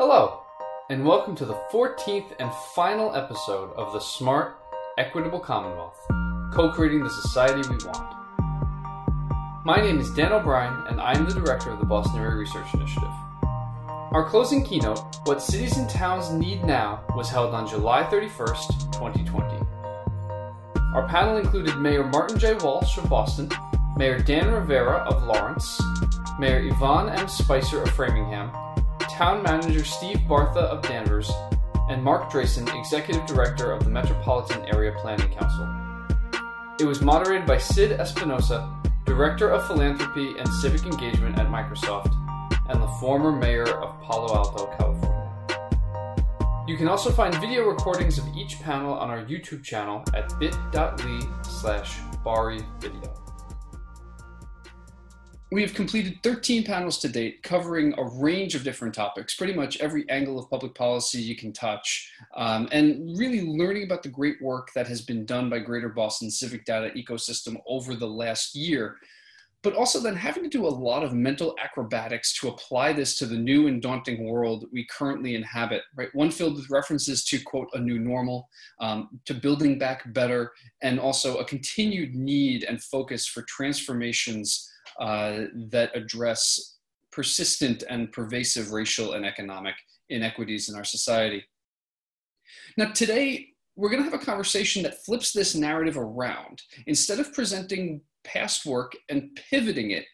Hello, and welcome to the 14th and final episode of the Smart, Equitable Commonwealth, co creating the society we want. My name is Dan O'Brien, and I am the director of the Boston Area Research Initiative. Our closing keynote, What Cities and Towns Need Now, was held on July 31st, 2020. Our panel included Mayor Martin J. Walsh of Boston, Mayor Dan Rivera of Lawrence, Mayor Yvonne M. Spicer of Framingham, Town Manager Steve Bartha of Danvers, and Marc Draisen, Executive Director of the Metropolitan Area Planning Council. It was moderated by Sid Espinosa, Director of Philanthropy and Civic Engagement at Microsoft, and the former mayor of Palo Alto, California. You can also find video recordings of each panel on our YouTube channel at bit.ly slash bari video. We have completed 13 panels to date covering a range of different topics, pretty much every angle of public policy you can touch, um, and really learning about the great work that has been done by Greater Boston Civic Data Ecosystem over the last year. But also then having to do a lot of mental acrobatics to apply this to the new and daunting world we currently inhabit, right? One filled with references to, quote, a new normal, um, to building back better, and also a continued need and focus for transformations uh, that address persistent and pervasive racial and economic inequities in our society. Now, today, we're going to have a conversation that flips this narrative around. Instead of presenting past work and pivoting it,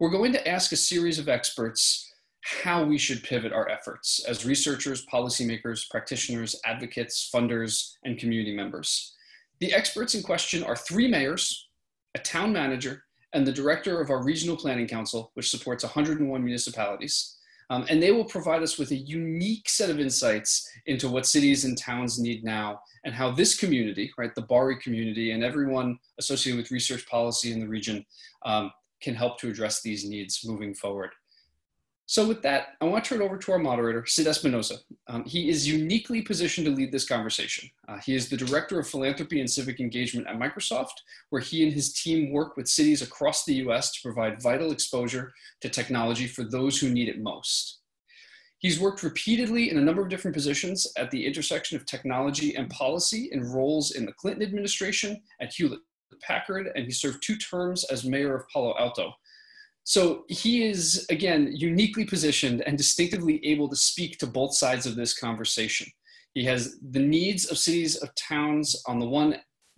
we're going to ask a series of experts how we should pivot our efforts as researchers, policymakers, practitioners, advocates, funders, and community members. The experts in question are three mayors, a town manager, and the director of our regional planning council, which supports 101 municipalities. Um, and they will provide us with a unique set of insights into what cities and towns need now and how this community, right, the BARI community and everyone associated with research policy in the region um, can help to address these needs moving forward. So with that, I want to turn it over to our moderator, Sid Espinosa. Um, he is uniquely positioned to lead this conversation. Uh, he is the Director of Philanthropy and Civic Engagement at Microsoft, where he and his team work with cities across the US to provide vital exposure to technology for those who need it most. He's worked repeatedly in a number of different positions at the intersection of technology and policy in roles in the Clinton administration at Hewlett Packard, and he served two terms as mayor of Palo Alto. So he is, again, uniquely positioned and distinctively able to speak to both sides of this conversation. He has the needs of cities of towns on the one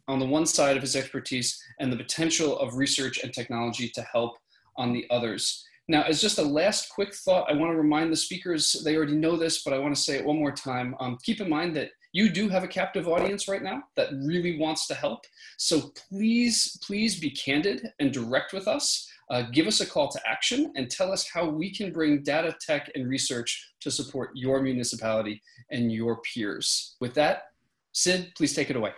on the one side of his expertise and the potential of research and technology to help on the others. Now, as just a last quick thought, I want to remind the speakers, they already know this, but I want to say it one more time. Um, keep in mind that you do have a captive audience right now that really wants to help. So please, please be candid and direct with us uh, give us a call to action and tell us how we can bring data, tech, and research to support your municipality and your peers. With that, Sid, please take it away.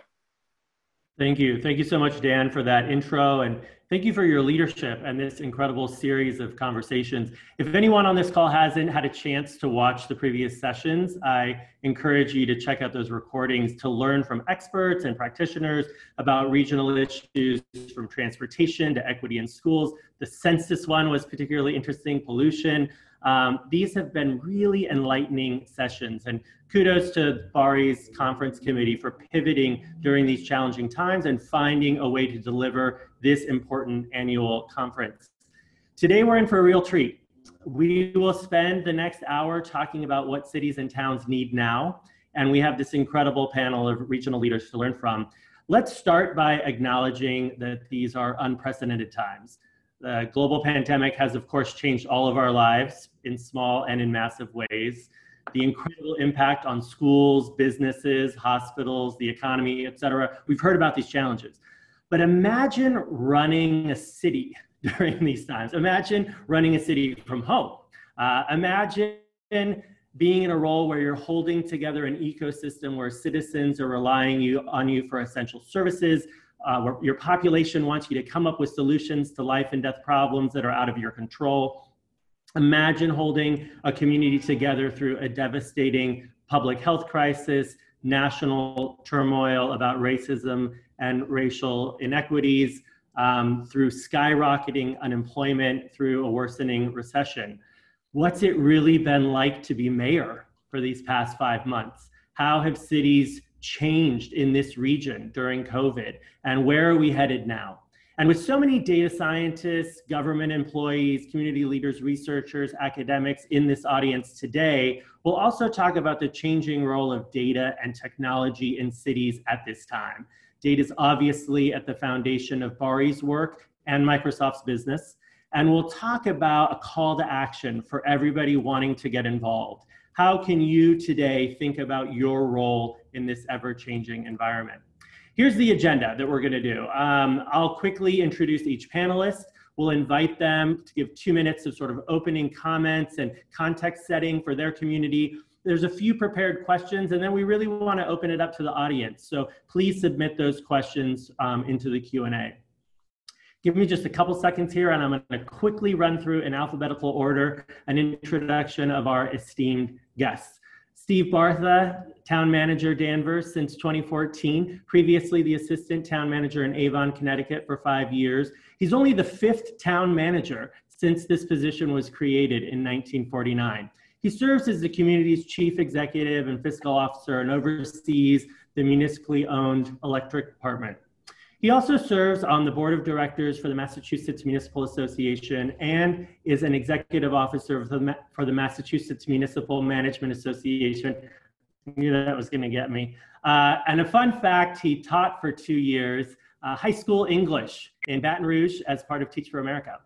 Thank you. Thank you so much, Dan, for that intro. And Thank you for your leadership and this incredible series of conversations. If anyone on this call hasn't had a chance to watch the previous sessions, I encourage you to check out those recordings to learn from experts and practitioners about regional issues from transportation to equity in schools. The census one was particularly interesting, pollution. Um, these have been really enlightening sessions and kudos to BARI's conference committee for pivoting during these challenging times and finding a way to deliver this important annual conference. Today we're in for a real treat. We will spend the next hour talking about what cities and towns need now, and we have this incredible panel of regional leaders to learn from. Let's start by acknowledging that these are unprecedented times. The global pandemic has, of course, changed all of our lives in small and in massive ways. The incredible impact on schools, businesses, hospitals, the economy, et cetera. We've heard about these challenges. But imagine running a city during these times. Imagine running a city from home. Uh, imagine being in a role where you're holding together an ecosystem where citizens are relying you, on you for essential services, uh, where your population wants you to come up with solutions to life and death problems that are out of your control. Imagine holding a community together through a devastating public health crisis, national turmoil about racism and racial inequities, um, through skyrocketing unemployment, through a worsening recession. What's it really been like to be mayor for these past five months. How have cities changed in this region during COVID? And where are we headed now? And with so many data scientists, government employees, community leaders, researchers, academics in this audience today, we'll also talk about the changing role of data and technology in cities at this time. Data is obviously at the foundation of BARI's work and Microsoft's business. And we'll talk about a call to action for everybody wanting to get involved. How can you today think about your role in this ever changing environment? Here's the agenda that we're gonna do. Um, I'll quickly introduce each panelist. We'll invite them to give two minutes of sort of opening comments and context setting for their community. There's a few prepared questions, and then we really want to open it up to the audience. So please submit those questions um, into the Q&A. Give me just a couple seconds here, and I'm going to quickly run through in alphabetical order an introduction of our esteemed guests. Steve Bartha, town manager Danvers since 2014, previously the assistant town manager in Avon, Connecticut for five years. He's only the fifth town manager since this position was created in 1949. He serves as the community's chief executive and fiscal officer and oversees the municipally owned electric department. He also serves on the board of directors for the Massachusetts Municipal Association and is an executive officer for the, for the Massachusetts Municipal Management Association. I knew that was going to get me. Uh, and a fun fact he taught for two years uh, high school English in Baton Rouge as part of Teach for America.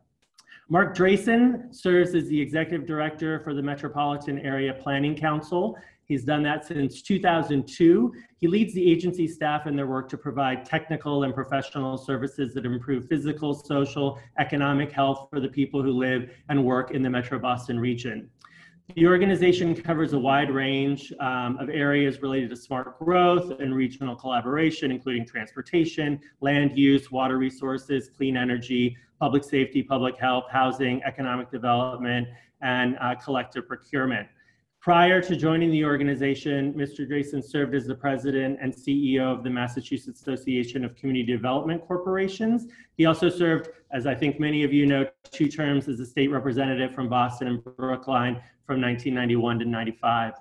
Marc Draisen serves as the executive director for the Metropolitan Area Planning Council He's done that since 2002. He leads the agency staff in their work to provide technical and professional services that improve physical, social, economic health for the people who live and work in the Metro Boston region. The organization covers a wide range um, of areas related to smart growth and regional collaboration, including transportation, land use, water resources, clean energy, public safety, public health, housing, economic development, and uh, collective procurement. Prior to joining the organization, Mr. Draisen served as the president and CEO of the Massachusetts Association of Community Development Corporations. He also served, as I think many of you know, two terms as a state representative from Boston and Brookline from 1991 to 95.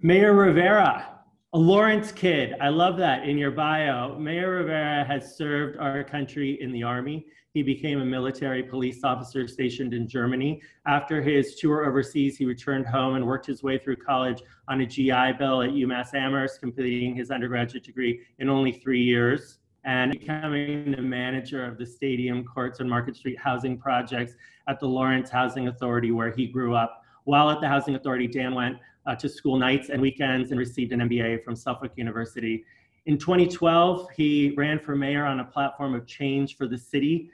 Mayor Rivera, a Lawrence kid. I love that in your bio. Mayor Rivera has served our country in the Army. He became a military police officer stationed in Germany. After his tour overseas, he returned home and worked his way through college on a GI Bill at UMass Amherst, completing his undergraduate degree in only three years and becoming the manager of the stadium, courts, and Market Street housing projects at the Lawrence Housing Authority, where he grew up. While at the Housing Authority, Dan went uh, to school nights and weekends and received an MBA from Suffolk University. In 2012, he ran for mayor on a platform of change for the city,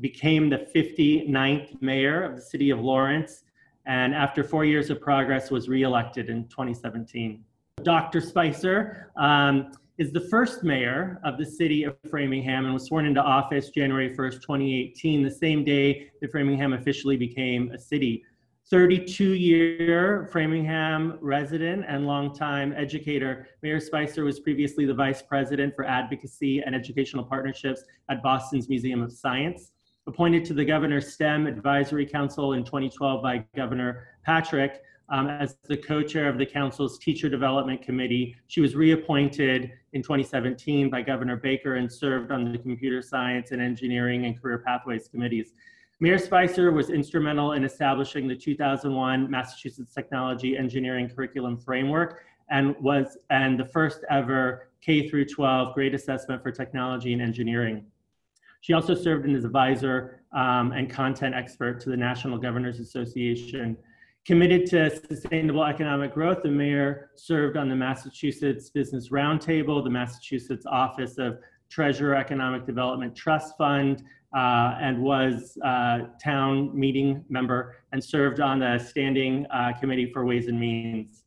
became the 59th mayor of the city of Lawrence, and after four years of progress was reelected in 2017. Dr. Spicer um, is the first mayor of the city of Framingham and was sworn into office January 1st, 2018, the same day that Framingham officially became a city. 32 year Framingham resident and longtime educator. Mayor Spicer was previously the vice president for advocacy and educational partnerships at Boston's Museum of Science. Appointed to the Governor's STEM Advisory Council in 2012 by Governor Patrick um, as the co chair of the council's Teacher Development Committee. She was reappointed in 2017 by Governor Baker and served on the Computer Science and Engineering and Career Pathways Committees. Mayor Spicer was instrumental in establishing the 2001 Massachusetts Technology Engineering Curriculum Framework and was and the first ever K through 12 grade assessment for technology and engineering. She also served as advisor um, and content expert to the National Governors Association. Committed to sustainable economic growth, the mayor served on the Massachusetts Business Roundtable, the Massachusetts Office of Treasurer Economic Development Trust Fund, uh, and was uh, town meeting member and served on the standing uh, committee for Ways and Means.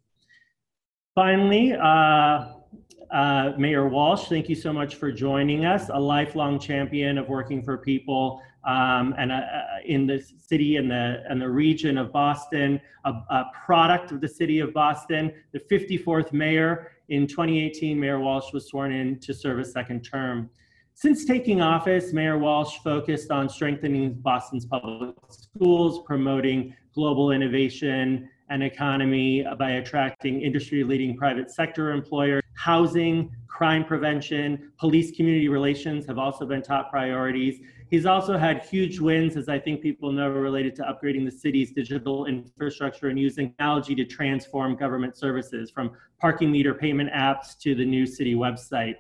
Finally, uh, uh, Mayor Walsh, thank you so much for joining us, a lifelong champion of working for people um, and uh, in the city and the, and the region of Boston, a, a product of the city of Boston, the 54th mayor. In 2018, Mayor Walsh was sworn in to serve a second term. Since taking office, Mayor Walsh focused on strengthening Boston's public schools, promoting global innovation and economy by attracting industry leading private sector employers. Housing, crime prevention, police community relations have also been top priorities. He's also had huge wins, as I think people know, related to upgrading the city's digital infrastructure and using technology to transform government services from parking meter payment apps to the new city website.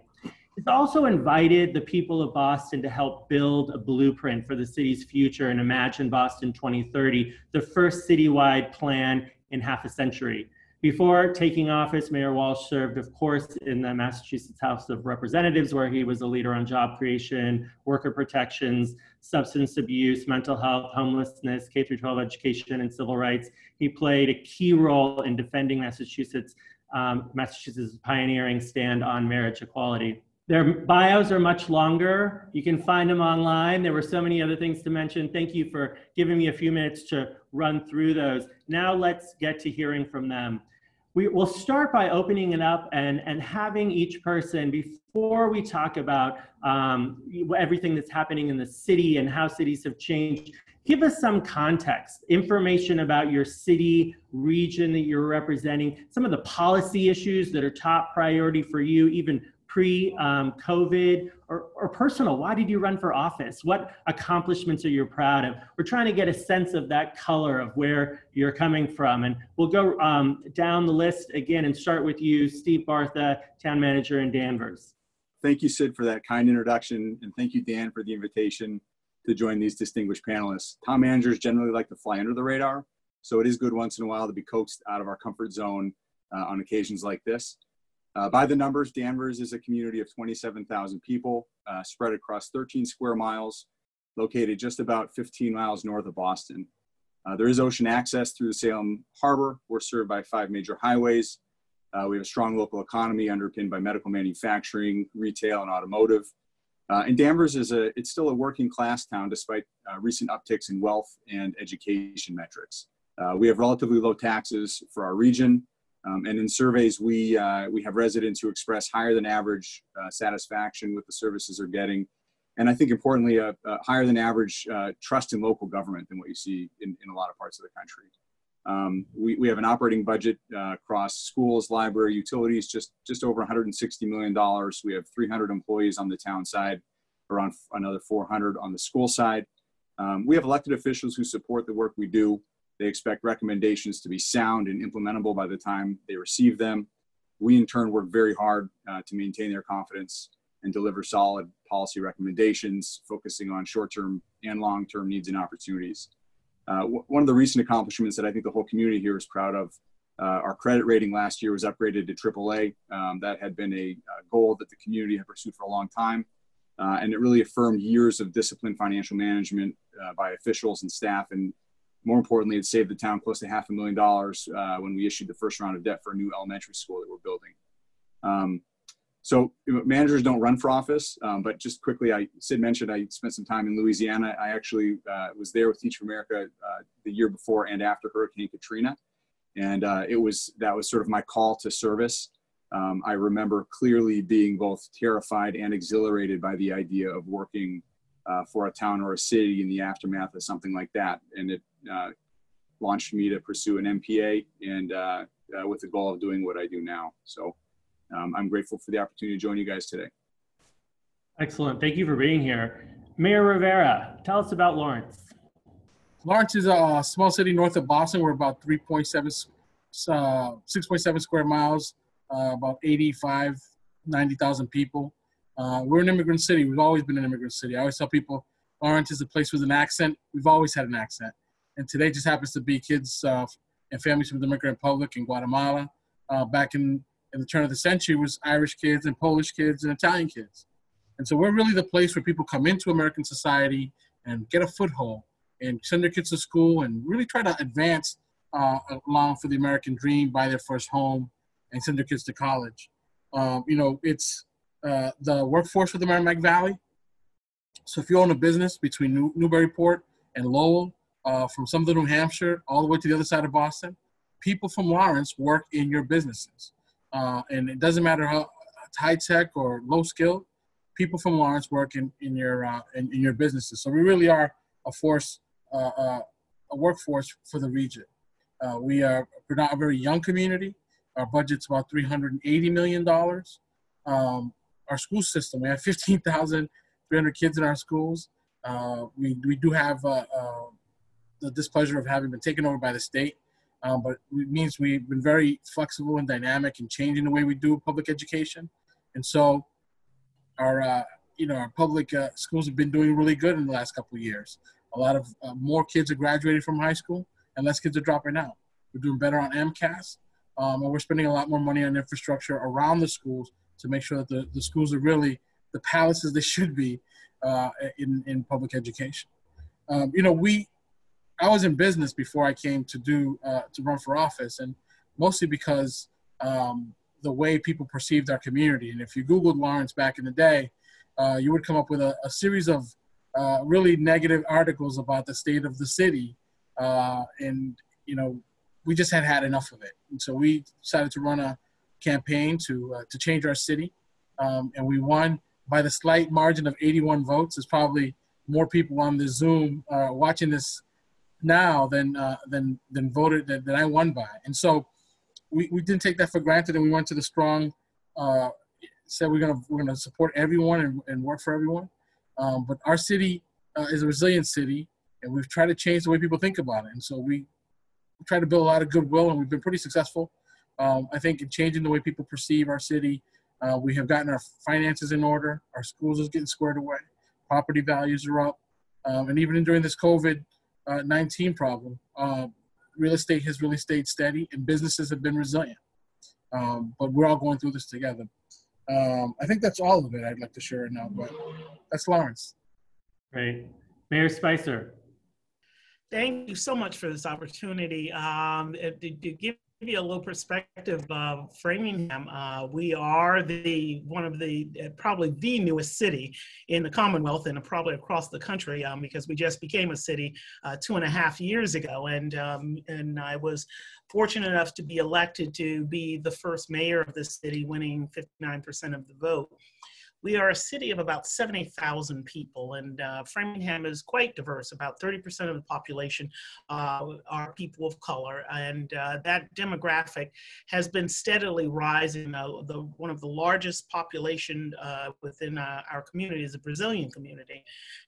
He's also invited the people of Boston to help build a blueprint for the city's future and Imagine Boston 2030, the first citywide plan in half a century. Before taking office, Mayor Walsh served, of course, in the Massachusetts House of Representatives, where he was a leader on job creation, worker protections, substance abuse, mental health, homelessness, K 12 education, and civil rights. He played a key role in defending Massachusetts, um, Massachusetts' pioneering stand on marriage equality. Their bios are much longer. You can find them online. There were so many other things to mention. Thank you for giving me a few minutes to run through those. Now let's get to hearing from them we will start by opening it up and, and having each person, before we talk about um, everything that's happening in the city and how cities have changed, give us some context, information about your city, region that you're representing, some of the policy issues that are top priority for you, even pre-COVID um, or, or personal? Why did you run for office? What accomplishments are you proud of? We're trying to get a sense of that color of where you're coming from. And we'll go um, down the list again and start with you, Steve Bartha, Town Manager in Danvers. Thank you, Sid, for that kind introduction. And thank you, Dan, for the invitation to join these distinguished panelists. Town managers generally like to fly under the radar. So it is good once in a while to be coaxed out of our comfort zone uh, on occasions like this. Uh, by the numbers, Danvers is a community of 27,000 people uh, spread across 13 square miles, located just about 15 miles north of Boston. Uh, there is ocean access through the Salem Harbor. We're served by five major highways. Uh, we have a strong local economy underpinned by medical manufacturing, retail, and automotive. Uh, and Danvers is a, it's still a working class town despite uh, recent upticks in wealth and education metrics. we have relatively low taxes for our region. Um, and in surveys, we, uh, we have residents who express higher than average uh, satisfaction with the services they're getting. And I think importantly, a, a higher than average uh, trust in local government than what you see in, in a lot of parts of the country. Um, we, we have an operating budget uh, across schools, library, utilities, just, just over $160 million. We have 300 employees on the town side, around another 400 on the school side. Um, we have elected officials who support the work we do. They expect recommendations to be sound and implementable by the time they receive them. We, in turn, work very hard uh, to maintain their confidence and deliver solid policy recommendations, focusing on short term and long term needs and opportunities. Uh, one of the recent accomplishments that I think the whole community here is proud of uh, our credit rating last year was upgraded to AAA. Um, that had been a, a, goal that the community had pursued for a long time. Uh, and it really affirmed years of disciplined financial management uh, by officials and staff and more importantly, it saved the town close to half a million dollars uh, when we issued the first round of debt for a new elementary school that we're building. Um, so managers don't run for office, um, but just quickly, I Sid mentioned I spent some time in Louisiana. I actually uh, was there with Teach for America uh, the year before and after Hurricane Katrina, and uh, it was that was sort of my call to service. Um, I remember clearly being both terrified and exhilarated by the idea of working uh, for a town or a city in the aftermath of something like that. And it uh, launched me to pursue an MPA and uh, uh, with the goal of doing what I do now. So um, I'm grateful for the opportunity to join you guys today. Excellent. Thank you for being here. Mayor Rivera, tell us about Lawrence. Lawrence is a small city north of Boston. We're about 3.7, uh, 6.7 square miles, uh, about 85, 90,000 people. Uh, we're an immigrant city. We've always been an immigrant city. I always tell people Lawrence is a place with an accent. We've always had an accent. And today just happens to be kids uh, and families from the Dominican Republic and Guatemala. Uh, back in, in the turn of the century was Irish kids and Polish kids and Italian kids. And so we're really the place where people come into American society and get a foothold and send their kids to school and really try to advance uh, along for the American dream, buy their first home, and send their kids to college. Um, you know, it's uh, the workforce for the Merrimack Valley. So if you own a business between New- Newburyport and Lowell, uh, from Somerville, New Hampshire, all the way to the other side of Boston, people from Lawrence work in your businesses. Uh, and it doesn't matter how high tech or low skill, people from Lawrence work in, in your uh, in, in, your businesses. So we really are a force, uh, uh, a workforce for the region. we are not a very young community. Our budget's about $380 million. Um, our school system, we have 15,300 kids in our schools. Uh, we, we do have uh, uh, the displeasure of having been taken over by the state, um, but it means we've been very flexible and dynamic and changing the way we do public education. And so our, uh, you know, our public uh, schools have been doing really good in the last couple of years. A lot of uh, more kids are graduating from high school and less kids are dropping out. We're doing better on MCAS, um, and we're spending a lot more money on infrastructure around the schools to make sure that the, the schools are really the palaces they should be uh, in, in public education. Um, you know, we, I was in business before I came to do, uh, to run for office and mostly because um, the way people perceived our community. And if you Googled Lawrence back in the day, uh, you would come up with a, a series of uh, really negative articles about the state of the city. Uh, and, you know, we just had had enough of it. And so we decided to run a campaign to, uh, to change our city. Um, and we won by the slight margin of 81 votes. There's probably more people on the Zoom uh, watching this now than, uh, than, than voted that, that I won by. And so we, we didn't take that for granted and we went to the strong, uh, said we're gonna, we're gonna support everyone and, and work for everyone. Um, but our city uh, is a resilient city and we've tried to change the way people think about it. And so we, try to build a lot of goodwill and we've been pretty successful. Um, I think in changing the way people perceive our city, uh, we have gotten our finances in order. Our schools are getting squared away. Property values are up. Um, and even during this COVID uh, 19 problem, uh, real estate has really stayed steady and businesses have been resilient. Um, but we're all going through this together. Um, I think that's all of it I'd like to share now, but that's Lawrence. Great. Mayor Spicer. Thank you so much for this opportunity. Um, to, to give give you a little perspective of Framingham. Uh, we are the one of the uh, probably the newest city in the Commonwealth and probably across the country um, because we just became a city uh, two and a half years ago, and um, and I was fortunate enough to be elected to be the first mayor of the city, winning 59% of the vote we are a city of about 70,000 people, and uh, Framingham is quite diverse. About 30% of the population uh, are people of color, and uh, that demographic has been steadily rising. Uh, the, one of the largest population uh, within uh, our community is the Brazilian community,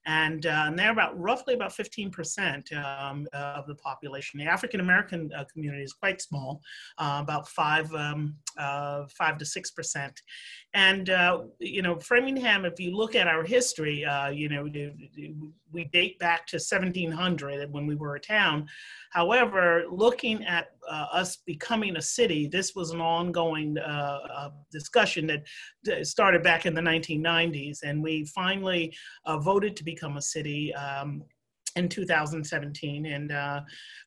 and, and they're about roughly about 15% um, of the population. The African American community is quite small, about five, um, five to six percent, and you know Framingham, if you look at our history, uh, you know, we date back to 1700 when we were a town. However, looking at uh, us becoming a city, this was an ongoing uh, uh discussion that started back in the 1990s, and we finally uh, voted to become a city. Um, in 2017 and uh,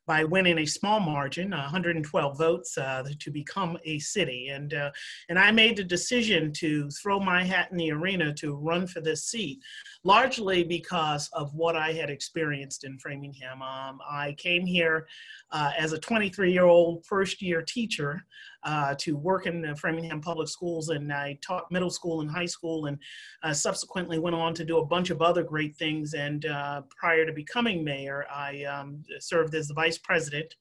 by winning a small margin 112 votes uh, to become a city. And uh, and I made the decision to throw my hat in the arena to run for this seat largely because of what I had experienced in Framingham. Um, I came here uh, as a 23 year old first year teacher uh, to work in the Framingham Public Schools, and I taught middle school and high school, and uh, subsequently went on to do a bunch of other great things. And uh, prior to becoming mayor, I um, served as the vice president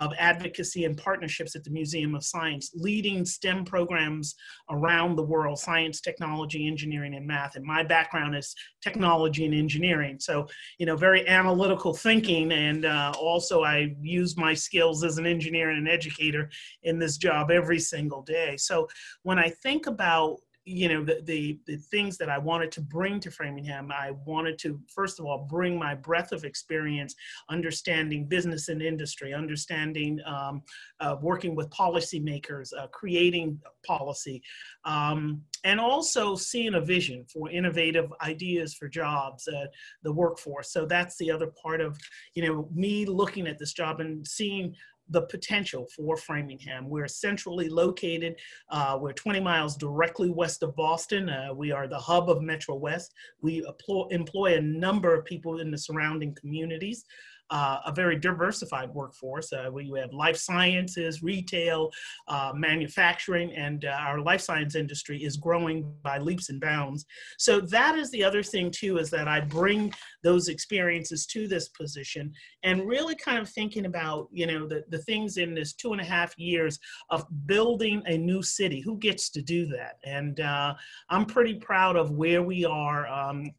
of advocacy and partnerships at the Museum of Science, leading STEM programs around the world science, technology, engineering, and math. And my background is technology and engineering. So, you know, very analytical thinking. And uh, also, I use my skills as an engineer and an educator in this job every single day. So, when I think about you know the, the, the things that i wanted to bring to framingham i wanted to first of all bring my breadth of experience understanding business and industry understanding um, uh, working with policymakers uh, creating policy um, and also seeing a vision for innovative ideas for jobs uh, the workforce. So that's the other part of you know me looking at this job and seeing the potential for Framingham. We're centrally located. Uh, we're 20 miles directly west of Boston. Uh, we are the hub of Metro West. We employ, employ, a number of people in the surrounding communities. Uh, a very diversified workforce. Uh, we have life sciences, retail, uh, manufacturing, and uh, our life science industry is growing by leaps and bounds. So that is the other thing too, is that I bring those experiences to this position and really kind of thinking about, you know, the, the things in this two and a half years of building a new city. Who gets to do that? And uh, I'm pretty proud of where we are. Um,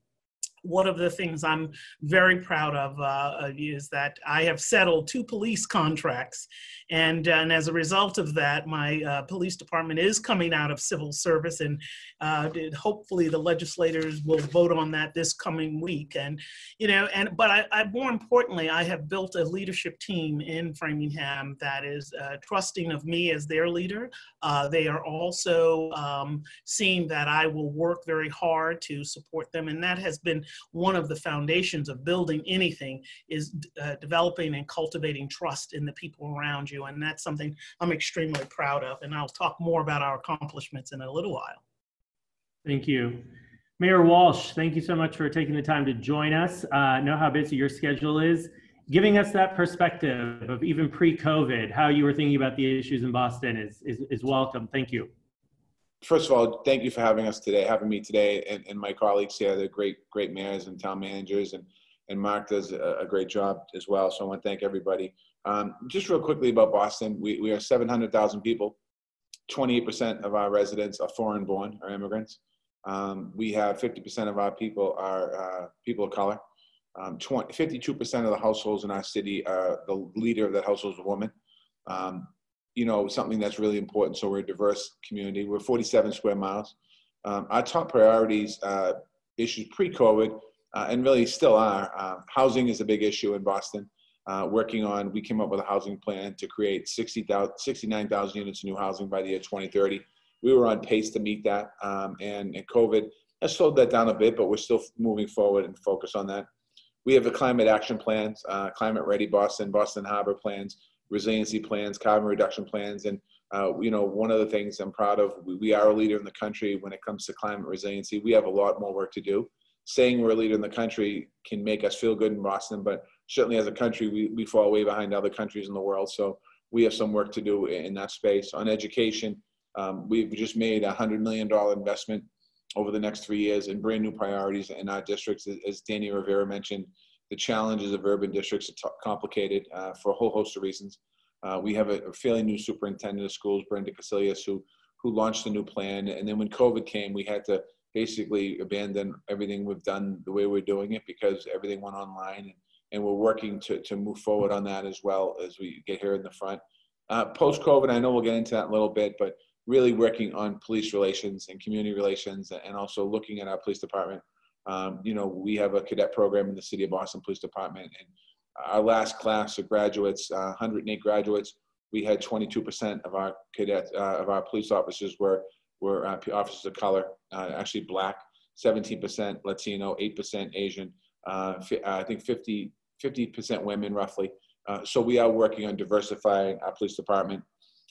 one of the things I'm very proud of uh, is that I have settled two police contracts. And, uh, and as a result of that, my uh, police department is coming out of civil service. And uh, hopefully the legislators will vote on that this coming week. And, you know, and but I, I more importantly, I have built a leadership team in Framingham that is uh, trusting of me as their leader. Uh, they are also um, seeing that I will work very hard to support them. And that has been one of the foundations of building anything is uh, developing and cultivating trust in the people around you. And that's something I'm extremely proud of. And I'll talk more about our accomplishments in a little while. Thank you. Mayor Walsh, thank you so much for taking the time to join us. Uh, know how busy your schedule is. Giving us that perspective of even pre-COVID, how you were thinking about the issues in Boston is, is, is welcome. Thank you first of all, thank you for having us today, having me today, and, and my colleagues here. They're great, great mayors and town managers, and and Marc does a, a great job as well. So I want to thank everybody. Um, just real quickly about Boston, we, we are 700,000 people. 28% of our residents are foreign born or immigrants. Um, we have 50% of our people are uh, people of color. Um, 20, 52% of the households in our city are the leader of that household is a woman. Um, you know, something that's really important. So we're a diverse community. We're 47 square miles. Um, our top priorities, uh, issues pre-COVID, uh, and really still are, uh, housing is a big issue in Boston. Uh, working on, we came up with a housing plan to create 69,000 units of new housing by the year 2030. We were on pace to meet that, um, and, and COVID has slowed that down a bit, but we're still moving forward and focus on that. We have the climate action plans, uh, climate ready Boston, Boston Harbor plans, resiliency plans, carbon reduction plans. And, uh, you know, one of the things I'm proud of, we, we, are a leader in the country when it comes to climate resiliency. We have a lot more work to do. Saying we're a leader in the country can make us feel good in Boston, but certainly as a country, we, we fall way behind other countries in the world. So we have some work to do in that space. On education, um, we've just made a $100 million investment over the next three years in brand new priorities in our districts. As Danny Rivera mentioned, the challenges of urban districts are complicated uh, for a whole host of reasons. Uh, we have a, a, fairly new superintendent of schools, Brenda Cassellius, who who launched a new plan. And then when COVID came, we had to basically abandon everything we've done the way we're doing it because everything went online. And, and we're working to, to move forward on that as well as we get here in the front. Uh, Post COVID, I know we'll get into that in a little bit, but really working on police relations and community relations and also looking at our police department um, you know, we have a cadet program in the City of Boston Police Department, and our last class of graduates, uh, 108 graduates, we had 22% of our cadets, uh, of our police officers were were uh, officers of color, uh, actually black, 17% Latino, 8% Asian, uh, I think 50 50% women roughly. Uh, so we are working on diversifying our police department.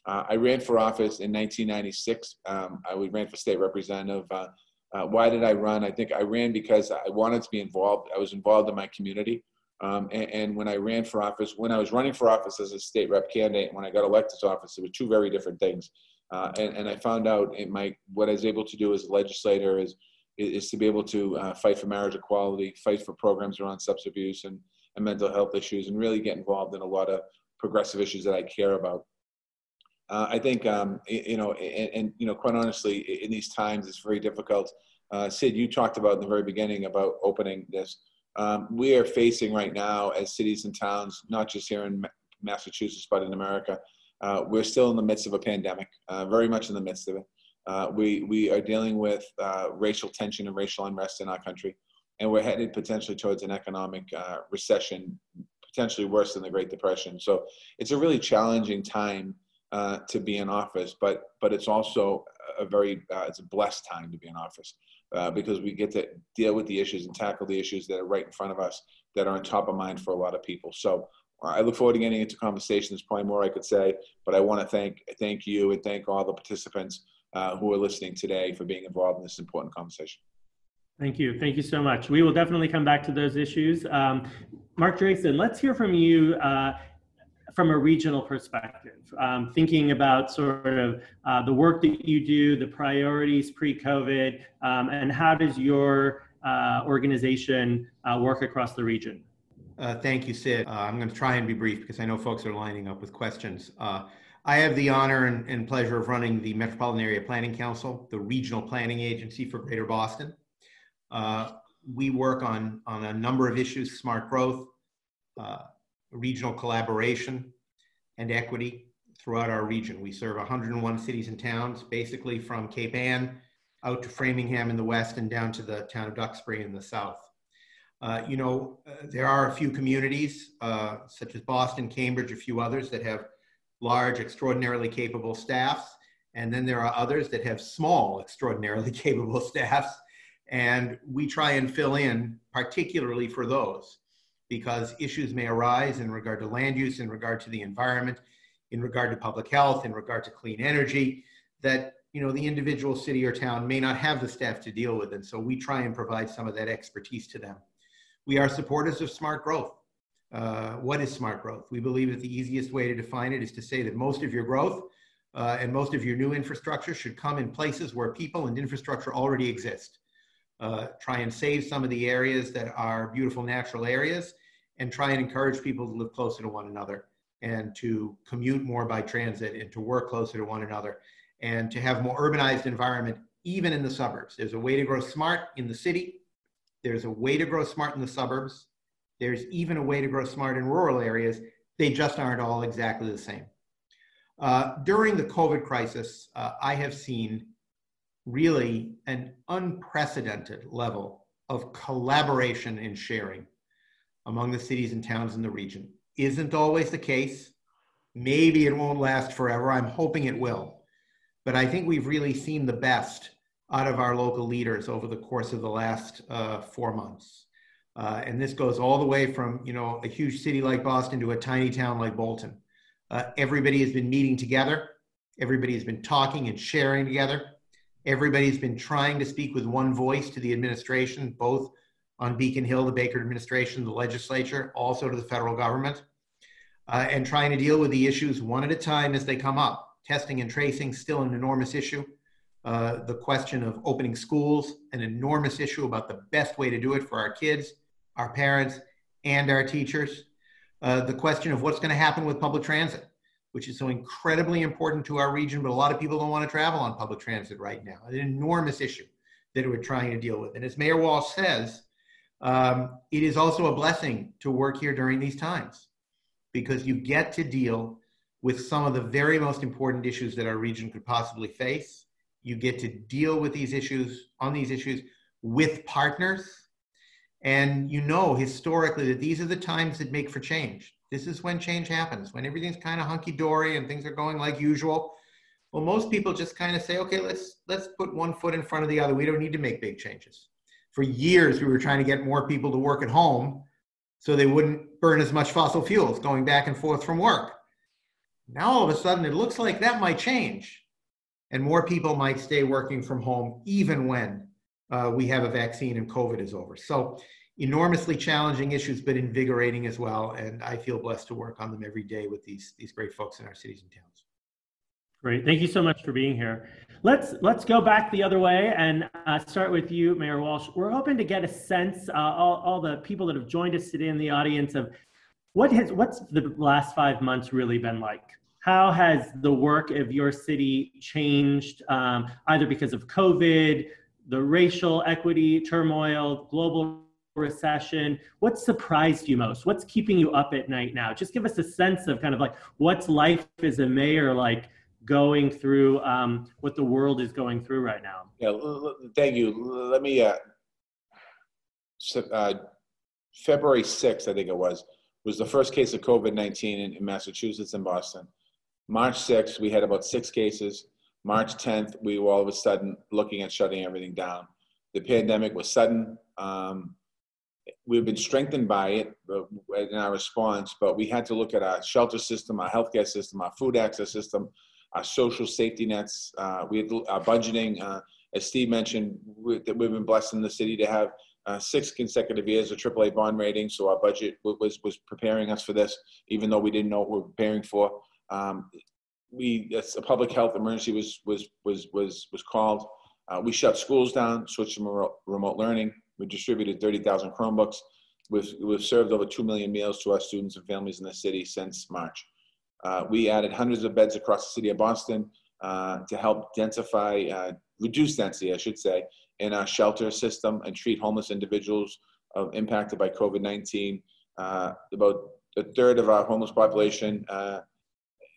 I ran for office in 1996. Um, I ran for state representative uh, why did I run? I think I ran because I wanted to be involved. I was involved in my community. Um, and, and, when I ran for office, when I was running for office as a state rep candidate, when I got elected to office, it were two very different things. Uh, and, and, I found out my what I was able to do as a legislator is is to be able to uh, fight for marriage equality, fight for programs around substance abuse and, and mental health issues, and really get involved in a lot of progressive issues that I care about. Uh, I think, um, you know, and, and, you know, quite honestly, in these times, it's very difficult. Uh, Sid, you talked about in the very beginning about opening this. Um, we are facing right now as cities and towns, not just here in Massachusetts, but in America, uh, we're still in the midst of a pandemic, uh, very much in the midst of it. Uh, we, we are dealing with uh, racial tension and racial unrest in our country, and we're headed potentially towards an economic recession, potentially worse than the Great Depression. So it's a really challenging time uh, to be in office, but but it's also a very uh, it's a blessed time to be in office uh, because we get to deal with the issues and tackle the issues that are right in front of us that are on top of mind for a lot of people. So uh, I look forward to getting into conversation. There's probably more I could say, but I want to thank thank you and thank all the participants uh, who are listening today for being involved in this important conversation. Thank you. Thank you so much. We will definitely come back to those issues. Um, Marc Draisen, let's hear from you uh, from a regional perspective, um, thinking about sort of uh, the work that you do, the priorities pre-COVID, um, and how does your uh, organization uh, work across the region? Uh, thank you, Sid. Uh, I'm going to try and be brief because I know folks are lining up with questions. I have the honor and, and, pleasure of running the Metropolitan Area Planning Council, the regional planning agency for Greater Boston. we work on, on a number of issues, smart growth, regional collaboration and equity throughout our region. We serve 101 cities and towns, basically from Cape Ann out to Framingham in the west and down to the town of Duxbury in the south. Uh, you know, uh, there are a few communities, uh, such as Boston, Cambridge, a few others that have large, extraordinarily capable staffs. And then there are others that have small, extraordinarily capable staffs. And we try and fill in, particularly for those because issues may arise in regard to land use, in regard to the environment, in regard to public health, in regard to clean energy, that you know the individual city or town may not have the staff to deal with. And so we try and provide some of that expertise to them. We are supporters of smart growth. Uh, what is smart growth? We believe that the easiest way to define it is to say that most of your growth uh, and most of your new infrastructure should come in places where people and infrastructure already exist uh, try and save some of the areas that are beautiful natural areas, and try and encourage people to live closer to one another and to commute more by transit and to work closer to one another and to have more urbanized environment even in the suburbs. There's a way to grow smart in the city. There's a way to grow smart in the suburbs. There's even a way to grow smart in rural areas. They just aren't all exactly the same. Uh, during the COVID crisis, uh, I have seen really an unprecedented level of collaboration and sharing among the cities and towns in the region. Isn't always the case. Maybe it won't last forever. I'm hoping it will. But I think we've really seen the best out of our local leaders over the course of the last uh, four months. Uh, and this goes all the way from you know a huge city like Boston to a tiny town like Bolton. Uh, everybody has been meeting together. Everybody has been talking and sharing together. Everybody's been trying to speak with one voice to the administration, both on Beacon Hill, the Baker administration, the legislature, also to the federal government, uh, and trying to deal with the issues one at a time as they come up. Testing and tracing, still an enormous issue. Uh, the question of opening schools, an enormous issue about the best way to do it for our kids, our parents, and our teachers. Uh, the question of what's going to happen with public transit which is so incredibly important to our region, but a lot of people don't want to travel on public transit right now. An enormous issue that we're trying to deal with. And as Mayor Walsh says, um, it is also a blessing to work here during these times because you get to deal with some of the very most important issues that our region could possibly face. You get to deal with these issues, on these issues, with partners. And you know historically that these are the times that make for change. This is when change happens, when everything's kind of hunky dory and things are going like usual. Well, most people just kind of say, okay, let's let's put one foot in front of the other. We don't need to make big changes. For years, we were trying to get more people to work at home so they wouldn't burn as much fossil fuels going back and forth from work. Now, all of a sudden, it looks like that might change, and more people might stay working from home even when uh, we have a vaccine and COVID is over. So enormously challenging issues, but invigorating as well. And I feel blessed to work on them every day with these, these great folks in our cities and towns. Great. Thank you so much for being here. Let's let's go back the other way and uh, start with you, Mayor Walsh. We're hoping to get a sense, uh, all, all the people that have joined us today in the audience, of what has what's the last five months really been like. How has the work of your city changed, um, either because of COVID, the racial equity turmoil, global recession what surprised you most? What's keeping you up at night now? Just give us a sense of kind of like what's life as a mayor like going through um, what the world is going through right now. Yeah thank you. Let me uh, uh, february 6th i think it was was the first case of covid-19 in, in massachusetts and boston. March 6th we had about six cases. March 10th we were all of a sudden looking at shutting everything down. The pandemic was sudden um, we've been strengthened by it in our response, but we had to look at our shelter system, our healthcare system, our food access system, our social safety nets. Uh, we had our budgeting. Uh, as Steve mentioned, we, that we've been blessed in the city to have uh, six consecutive years of AAA bond rating. So our budget was was preparing us for this, even though we didn't know what we were preparing for. Um, we a public health emergency was was was was was called. Uh, we shut schools down, switched to remote, remote learning. We distributed 30,000 Chromebooks. We've, we've served over 2 million meals to our students and families in the city since March. Uh, we added hundreds of beds across the city of Boston uh, to help densify, uh, reduce density, I should say, in our shelter system and treat homeless individuals uh, impacted by COVID 19. Uh, about a third of our homeless population uh,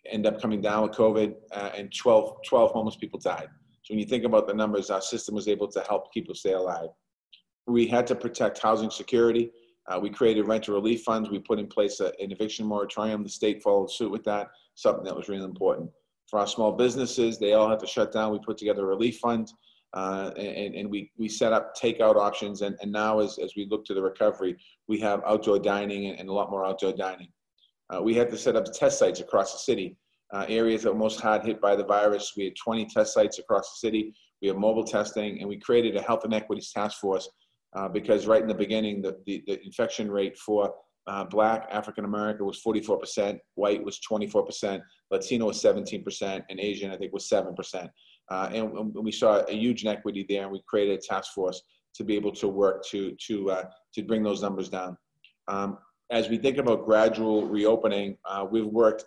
end up coming down with COVID, and 12, 12 homeless people died. So when you think about the numbers, our system was able to help people stay alive. We had to protect housing security. Uh, we created rental relief funds. We put in place a, an eviction moratorium. The state followed suit with that, something that was really important. For our small businesses, they all had to shut down. We put together a relief fund uh, and, and we, we set up takeout options. And, and now, as, as we look to the recovery, we have outdoor dining and, and a lot more outdoor dining. Uh, we had to set up test sites across the city, uh, areas that were most hard hit by the virus. We had 20 test sites across the city. We have mobile testing, and we created a health inequities task force uh, because right in the beginning, the, the, the infection rate for uh, Black African American was 44%, white was 24%, Latino was 17%, and Asian, I think, was 7%. Uh, and, and, we saw a huge inequity there, and we created a task force to be able to work to, to, uh, to bring those numbers down. Um, as we think about gradual reopening, uh, we've worked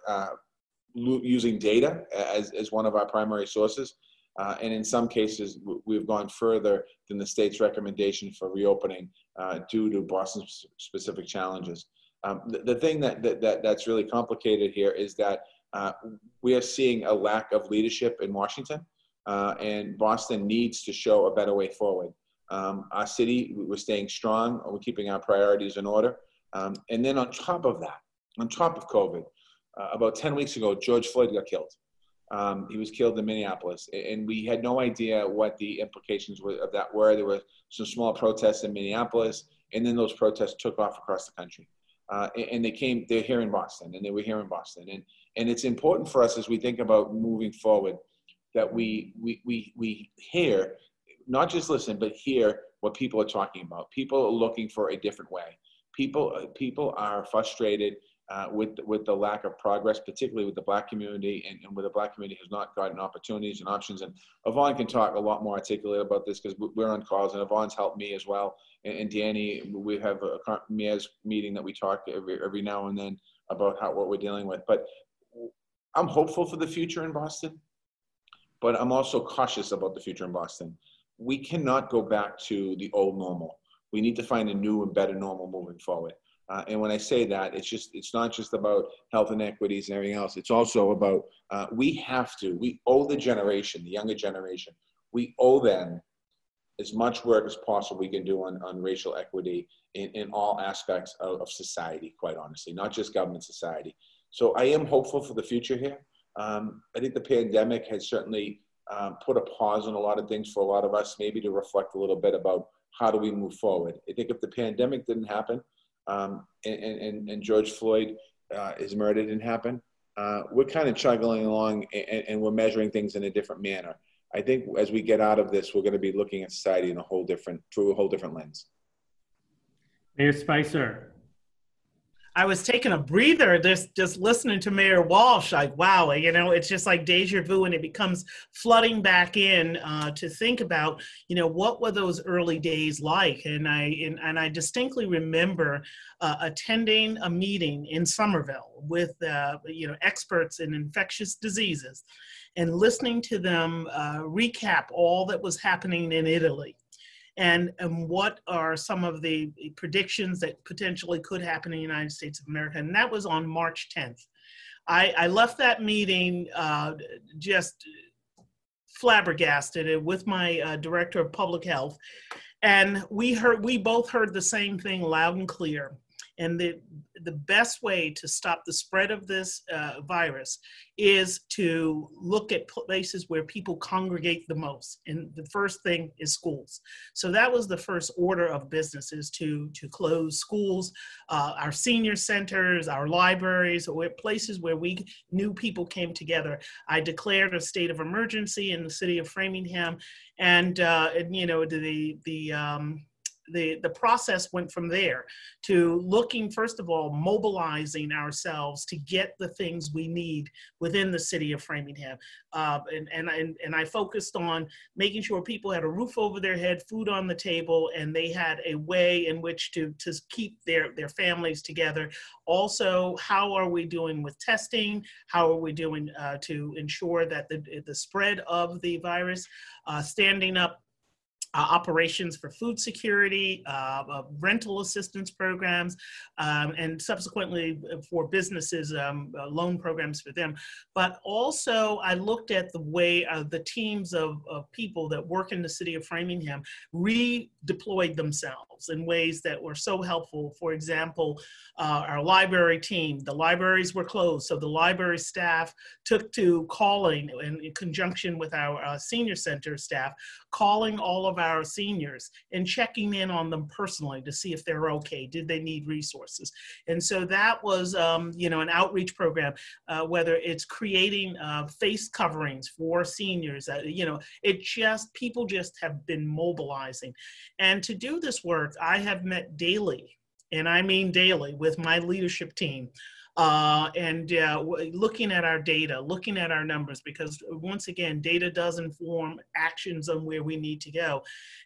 using data as, as one of our primary sources. Uh, and in some cases, we've gone further than the state's recommendation for reopening uh, due to Boston's specific challenges. Um, the, the, thing that, that, that, that's really complicated here is that uh, we are seeing a lack of leadership in Washington, uh, and Boston needs to show a better way forward. Um, our city, we're staying strong, we're keeping our priorities in order. Um, and then on top of that, on top of COVID, uh, about 10 weeks ago, George Floyd got killed. Um, he was killed in Minneapolis, and we had no idea what the implications of that were. There were some small protests in Minneapolis, and then those protests took off across the country. Uh, and they came, they're here in Boston, and they were here in Boston. And, and it's important for us as we think about moving forward that we, we, we, we hear, not just listen, but hear what people are talking about. People are looking for a different way. People, people are frustrated uh, with with the lack of progress, particularly with the black community and, and where the black community has not gotten opportunities and options. And Yvonne can talk a lot more articulate about this because we're on calls, and Yvonne's helped me as well. And, and Danny, we have a mayor's meeting that we talk every every now and then about how what we're dealing with. But I'm hopeful for the future in Boston, but I'm also cautious about the future in Boston. We cannot go back to the old normal. We need to find a new and better normal moving forward. Uh, and when I say that, it's just it's not just about health inequities and everything else. It's also about uh, we have to we owe the generation, the younger generation, we owe them as much work as possible we can do on, on racial equity in, in all aspects of, of society, quite honestly, not just government society. So I am hopeful for the future here. Um, I think the pandemic has certainly um, put a pause on a lot of things for a lot of us, maybe to reflect a little bit about how do we move forward. I think if the pandemic didn't happen, um, and, and, and, George Floyd, uh, his murder didn't happen, uh, we're kind of chugging along and, and, we're measuring things in a different manner. I think as we get out of this, we're going to be looking at society in a whole different, through a whole different lens. Mayor Spicer. I was taking a breather just just listening to Mayor Walsh. Like, wow, you know, it's just like deja vu, and it becomes flooding back in uh, to think about, you know, what were those early days like? And I and, and I distinctly remember uh, attending a meeting in Somerville with uh, you know experts in infectious diseases, and listening to them uh, recap all that was happening in Italy and, and what are some of the predictions that potentially could happen in the United States of America. And that was on March 10th. I, I left that meeting uh, just flabbergasted with my uh, director of public health. And we heard, we both heard the same thing loud and clear. And the, the best way to stop the spread of this uh, virus is to look at places where people congregate the most. And the first thing is schools. So that was the first order of businesses to, to close schools, uh, our senior centers, our libraries, or places where we knew people came together. I declared a state of emergency in the city of Framingham. And, uh, and you know, the, the, um, the, the process went from there to looking, first of all, mobilizing ourselves to get the things we need within the city of Framingham. Uh, and, and, and, and I focused on making sure people had a roof over their head, food on the table, and they had a way in which to, to keep their, their families together. Also, how are we doing with testing? How are we doing uh, to ensure that the, the spread of the virus, uh, standing up uh, operations for food security, uh, uh, rental assistance programs, um, and subsequently for businesses, um, uh, loan programs for them. But also, I looked at the way uh, the teams of, of people that work in the city of Framingham redeployed themselves in ways that were so helpful. For example, uh, our library team, the libraries were closed, so the library staff took to calling in, in conjunction with our senior center staff, calling all of our seniors and checking in on them personally to see if they're okay. Did they need resources? And so that was, um, you know, an outreach program, uh, whether it's creating uh, face coverings for seniors, uh, you know, it just, people just have been mobilizing. And to do this work, I have met daily, and I mean daily, with my leadership team uh, and uh, looking at our data, looking at our numbers, because once again, data does inform actions on where we need to go.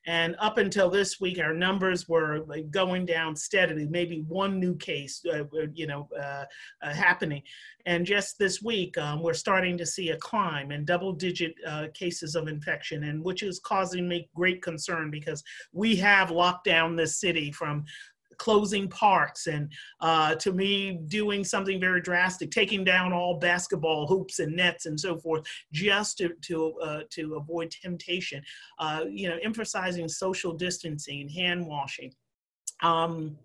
And up until this week, our numbers were like going down steadily, maybe one new case, uh, uh you know, uh, uh, happening. And just this week, um, we're starting to see a climb in double-digit cases of infection, and which is causing me great concern because we have locked down this city from closing parks and uh, to me doing something very drastic taking down all basketball hoops and nets and so forth just to to uh, to avoid temptation. Uh, you know emphasizing social distancing hand washing um,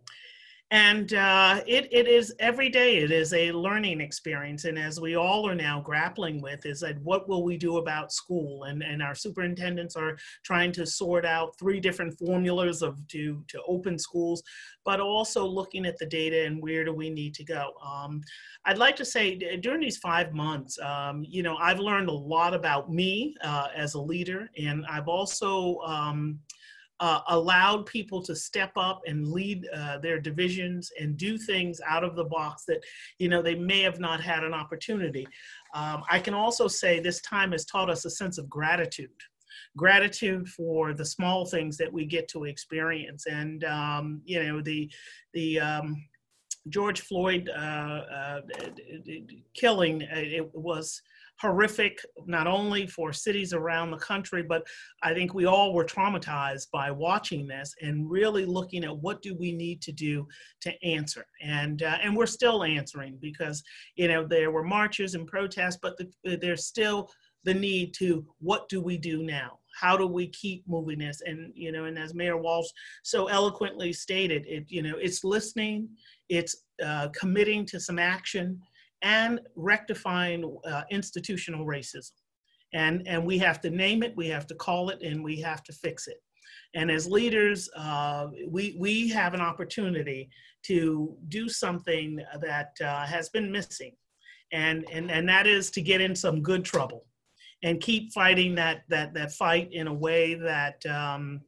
and uh, it, it is every day it is a learning experience. And as we all are now grappling with is that what will we do about school? And, and our superintendents are trying to sort out three different formulas of to, to open schools but also looking at the data and where do we need to go. Um, i'd like to say during these five months um, you know i've learned a lot about me uh, as a leader. And i've also um, uh, allowed people to step up and lead uh, their divisions and do things out of the box that you know they may have not had an opportunity. Um, I can also say this time has taught us a sense of gratitude gratitude for the small things that we get to experience and um, you know the the um, George Floyd uh, uh killing uh, it was horrific, not only for cities around the country, but I think we all were traumatized by watching this and really looking at what do we need to do to answer. And, uh, and we're still answering because, you know, there were marches and protests, but the, there's still the need to what do we do now? How do we keep moving this? And, you know, and as Mayor Walsh so eloquently stated, it, you know, it's listening, it's uh, committing to some action, and rectifying uh, institutional racism. And, and we have to name it, we have to call it, and we have to fix it. And as leaders, uh, we, we have an opportunity to do something that uh, has been missing. And, and, and that is to get in some good trouble and keep fighting that, that, that fight in a way that um,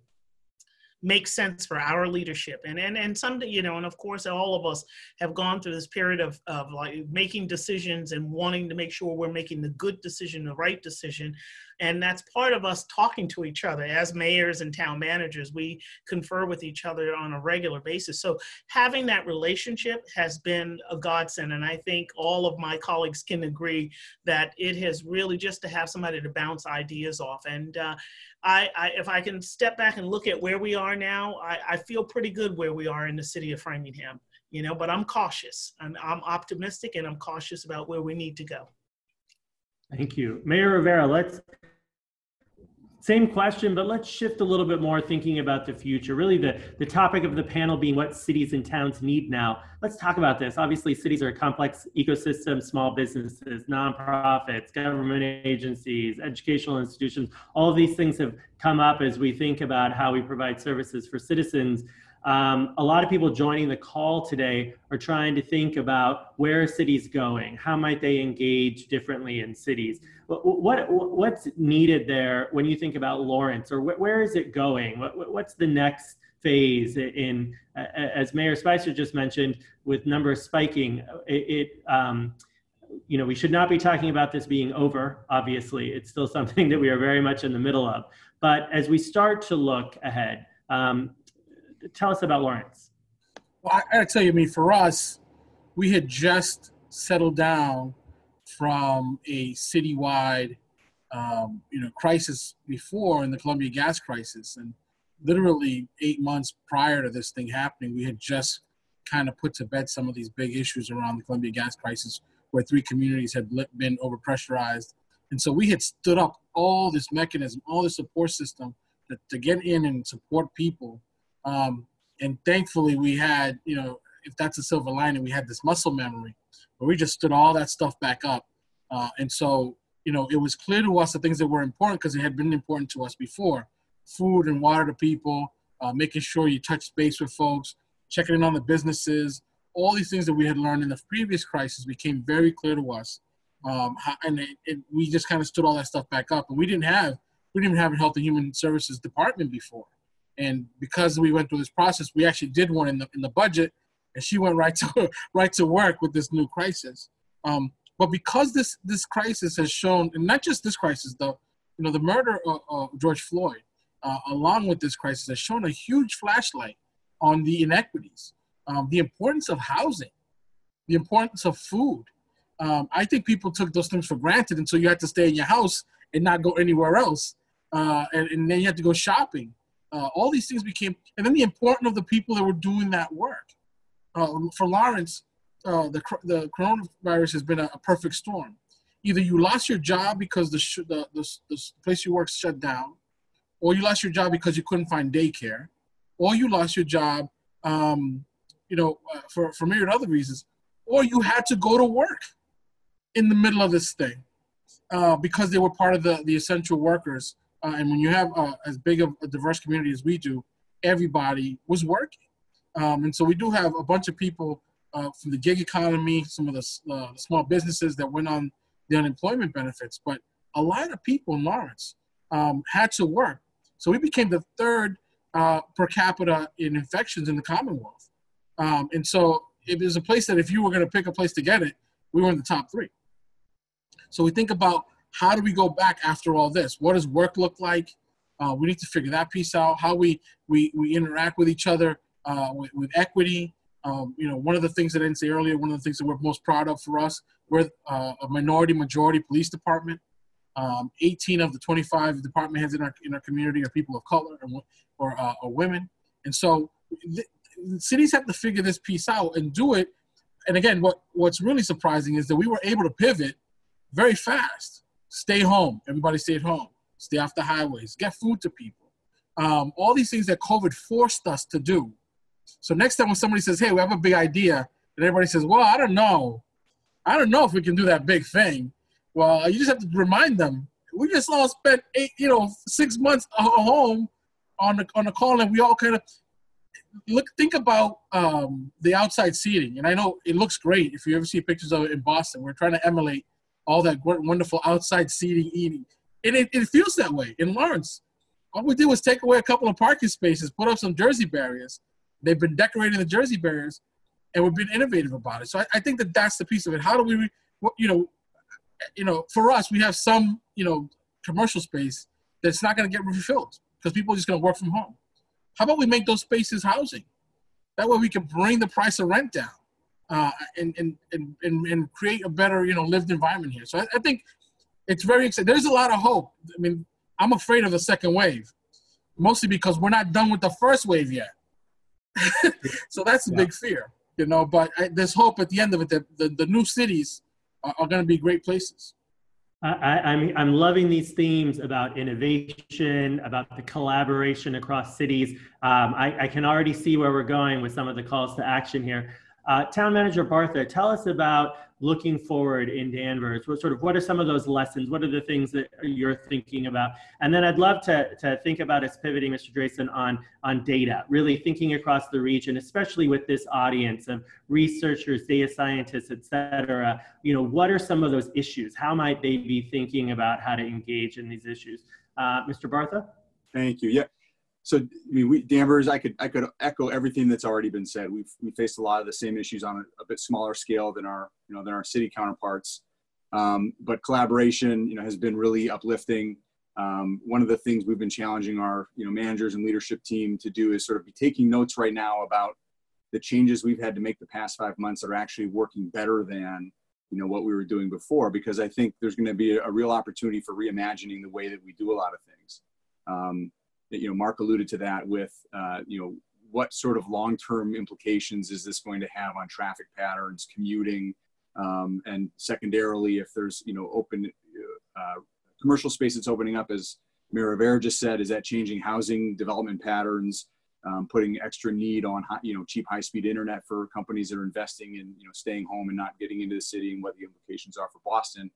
makes sense for our leadership. And and and some you know and of course all of us have gone through this period of of like making decisions and wanting to make sure we're making the good decision the right decision and that's part of us talking to each other as mayors and town managers we confer with each other on a regular basis so having that relationship has been a godsend and i think all of my colleagues can agree that it has really just to have somebody to bounce ideas off and uh, I, I, if I can step back and look at where we are now, I, I feel pretty good where we are in the city of Framingham, you know, but I'm cautious. I'm, I'm optimistic and I'm cautious about where we need to go. Thank you. Mayor Rivera, let's same question, but let's shift a little bit more thinking about the future. Really, the, the topic of the panel being what cities and towns need now. Let's talk about this. Obviously, cities are a complex ecosystem, small businesses, nonprofits, government agencies, educational institutions. All of these things have come up as we think about how we provide services for citizens. Um, a lot of people joining the call today are trying to think about where cities going? How might they engage differently in cities? What, what what's needed there when you think about Lawrence, or wh- where is it going? What, what's the next phase in, as Mayor Spicer just mentioned, with numbers spiking, it, it um, you know, we should not be talking about this being over, obviously. It's still something that we are very much in the middle of. But as we start to look ahead, um, tell us about Lawrence. Well, I gotta tell you, I mean, for us, we had just settled down from a citywide, um, you know, crisis before in the Columbia gas crisis, and literally eight months prior to this thing happening, we had just kind of put to bed some of these big issues around the Columbia gas crisis, where three communities had been overpressurized, and so we had stood up all this mechanism, all this support system to, to get in and support people. Um, and thankfully, we had, you know, if that's a silver lining, we had this muscle memory where we just stood all that stuff back up. Uh, and so, you know, it was clear to us the things that were important because it had been important to us before food and water to people, uh, making sure you touch base with folks, checking in on the businesses. All these things that we had learned in the previous crisis became very clear to us. Um, and it, it, we just kind of stood all that stuff back up. And we didn't have we didn't even have a Health and Human Services department before. And because we went through this process, we actually did one in the in the budget, and she went right to right to work with this new crisis. Um, but because this this crisis has shown, and not just this crisis, the you know the murder of, of George Floyd, uh, along with this crisis, has shown a huge flashlight on the inequities, um, the importance of housing, the importance of food. Um, I think people took those things for granted until you had to stay in your house and not go anywhere else, uh, and, and, then you had to go shopping. Uh, all these things became, and then the importance of the people that were doing that work. Uh, for Lawrence, uh, the the coronavirus has been a, a, perfect storm. Either you lost your job because the, the, the the place you work shut down, or you lost your job because you couldn't find daycare, or you lost your job, um, you know, uh, for for myriad other reasons, or you had to go to work in the middle of this thing uh, because they were part of the the essential workers. Uh, and when you have uh, as big of a diverse community as we do, everybody was working. Um, and so we do have a bunch of people uh, from the gig economy, some of the uh, small businesses that went on the unemployment benefits, but a lot of people in Lawrence um, had to work. So we became the third uh, per capita in infections in the Commonwealth. Um, and so it was a place that if you were going to pick a place to get it, we were in the top three. So we think about how do we go back after all this? What does work look like? Uh, we need to figure that piece out. How we we we interact with each other uh, with, with, equity. Um, you know, one of the things that I didn't say earlier, one of the things that we're most proud of for us, we're uh, a minority majority police department. Um, 18 of the 25 department heads in our in our community are people of color or or, uh, or women, and so the, cities have to figure this piece out and do it. And again, what what's really surprising is that we were able to pivot very fast. Stay home. Everybody stay at home. Stay off the highways. Get food to people. Um, all these things that COVID forced us to do. So next time when somebody says, "Hey, we have a big idea," and everybody says, "Well, I don't know. I don't know if we can do that big thing." Well, you just have to remind them. We just all spent eight, you know, six months at home on the on the call, and we all kind of look. Think about um, the outside seating, and I know it looks great. If you ever see pictures of it in Boston, we're trying to emulate all that wonderful outside seating, eating. And it, it feels that way in Lawrence. All we did was take away a couple of parking spaces, put up some jersey barriers. They've been decorating the jersey barriers, and we've been innovative about it. So I, I think that that's the piece of it. How do we, you know, you know, for us, we have some, you know, commercial space that's not going to get refilled because people are just going to work from home. How about we make those spaces housing? That way we can bring the price of rent down uh, and, and, and, and, create a better, you know, lived environment here. So I, I think it's very exciting. There's a lot of hope. I mean, I'm afraid of the second wave, mostly because we're not done with the first wave yet. so that's a yeah. big fear, you know. But I, there's hope at the end of it that the, the new cities are, are going to be great places. I, I'm, I'm loving these themes about innovation, about the collaboration across cities. Um, I, I can already see where we're going with some of the calls to action here. Uh, Town Manager Bartha, tell us about looking forward in Danvers. What sort of what are some of those lessons? What are the things that you're thinking about? And then I'd love to, to think about us pivoting, Mr. Draisen, on on data, really thinking across the region, especially with this audience of researchers, data scientists, et cetera. You know, what are some of those issues? How might they be thinking about how to engage in these issues? Uh, Mr. Bartha? Thank you. Yeah. So I mean, we Danvers, I could I could echo everything that's already been said. We've we faced a lot of the same issues on a, a bit smaller scale than our you know than our city counterparts. Um, but collaboration, you know, has been really uplifting. Um, one of the things we've been challenging our you know managers and leadership team to do is sort of be taking notes right now about the changes we've had to make the past five months that are actually working better than you know what we were doing before because i think there's going to be a, a, real opportunity for reimagining the way that we do a lot of things um, you know Marc alluded to that with uh, you know what sort of long-term implications is this going to have on traffic patterns commuting um, and secondarily if there's you know open uh, commercial space that's opening up as Mayor Rivera just said is that changing housing development patterns um, putting extra need on high, you know cheap high speed internet for companies that are investing in you know staying home and not getting into the city and what the implications are for Boston.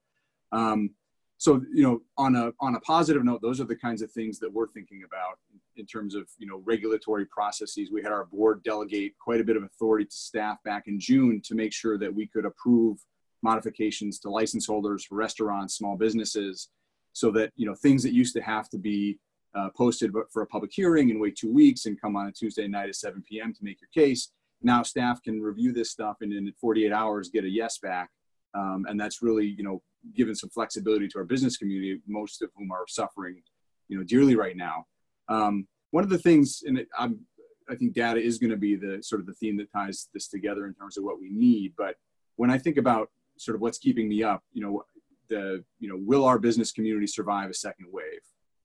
Um, so you know on a on a positive note, those are the kinds of things that we're thinking about in terms of you know regulatory processes. We had our board delegate quite a bit of authority to staff back in June to make sure that we could approve modifications to license holders for restaurants, small businesses, so that you know things that used to have to be uh, posted for a public hearing and wait two weeks and come on a Tuesday night at 7 p.m. to make your case. Now staff can review this stuff and in 48 hours get a yes back. Um, and that's really, you know, given some flexibility to our business community, most of whom are suffering, you know, dearly right now. Um, one of the things, and I'm, I think data is going to be the sort of the theme that ties this together in terms of what we need. But when I think about sort of what's keeping me up, you know, the, you know, will our business community survive a second wave?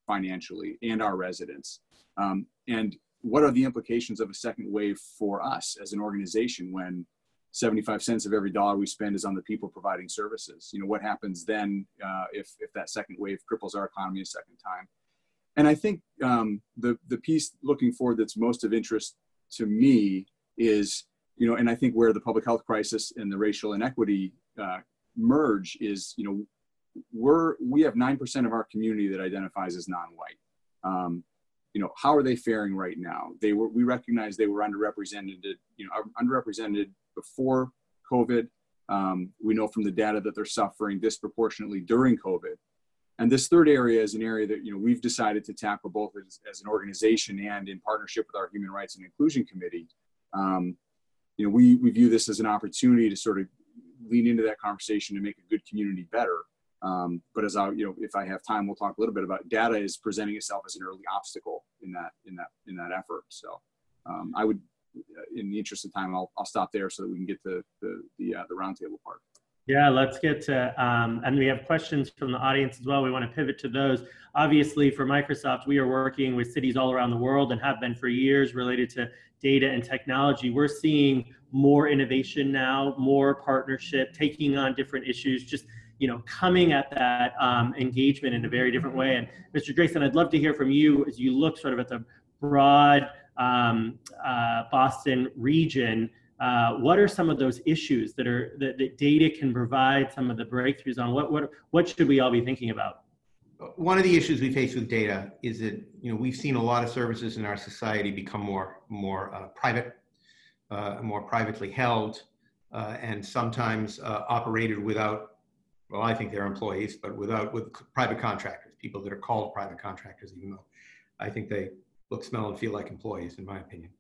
financially and our residents? Um, and what are the implications of a second wave for us as an organization when 75 cents of every dollar we spend is on the people providing services? You know, what happens then uh, if, if that second wave cripples our economy a second time? And I think um, the, the piece looking forward that's most of interest to me is, you know, and I think where the public health crisis and the racial inequity uh, merge is, you know, we're we have nine percent of our community that identifies as non-white. Um, you know, how are they faring right now? They were we recognize they were underrepresented. You know, underrepresented before COVID. Um, we know from the data that they're suffering disproportionately during COVID. And this third area is an area that you know we've decided to tackle both as, as an organization and in partnership with our Human Rights and Inclusion Committee. Um, you know, we, we view this as an opportunity to sort of lean into that conversation to make a good community better. Um, but as I, you know, if I have time, we'll talk a little bit about data is presenting itself as an early obstacle in that in that in that effort. So um, I would, in the interest of time, I'll, I'll stop there so that we can get to the the, uh, the roundtable part. Yeah, let's get to, um, and we have questions from the audience as well. We want to pivot to those. Obviously, for Microsoft, we are working with cities all around the world and have been for years related to data and technology. We're seeing more innovation now, more partnership, taking on different issues, just you know, coming at that um, engagement in a very different way. And Mr. Draisen, I'd love to hear from you as you look sort of at the broad um, uh, Boston region. Uh, what are some of those issues that are that, that data can provide some of the breakthroughs on? What what what should we all be thinking about? One of the issues we face with data is that you know we've seen a lot of services in our society become more more uh, private, uh, more privately held, uh, and sometimes uh, operated without well, I think they're employees, but without with private contractors, people that are called private contractors, even though I think they look, smell, and feel like employees, in my opinion.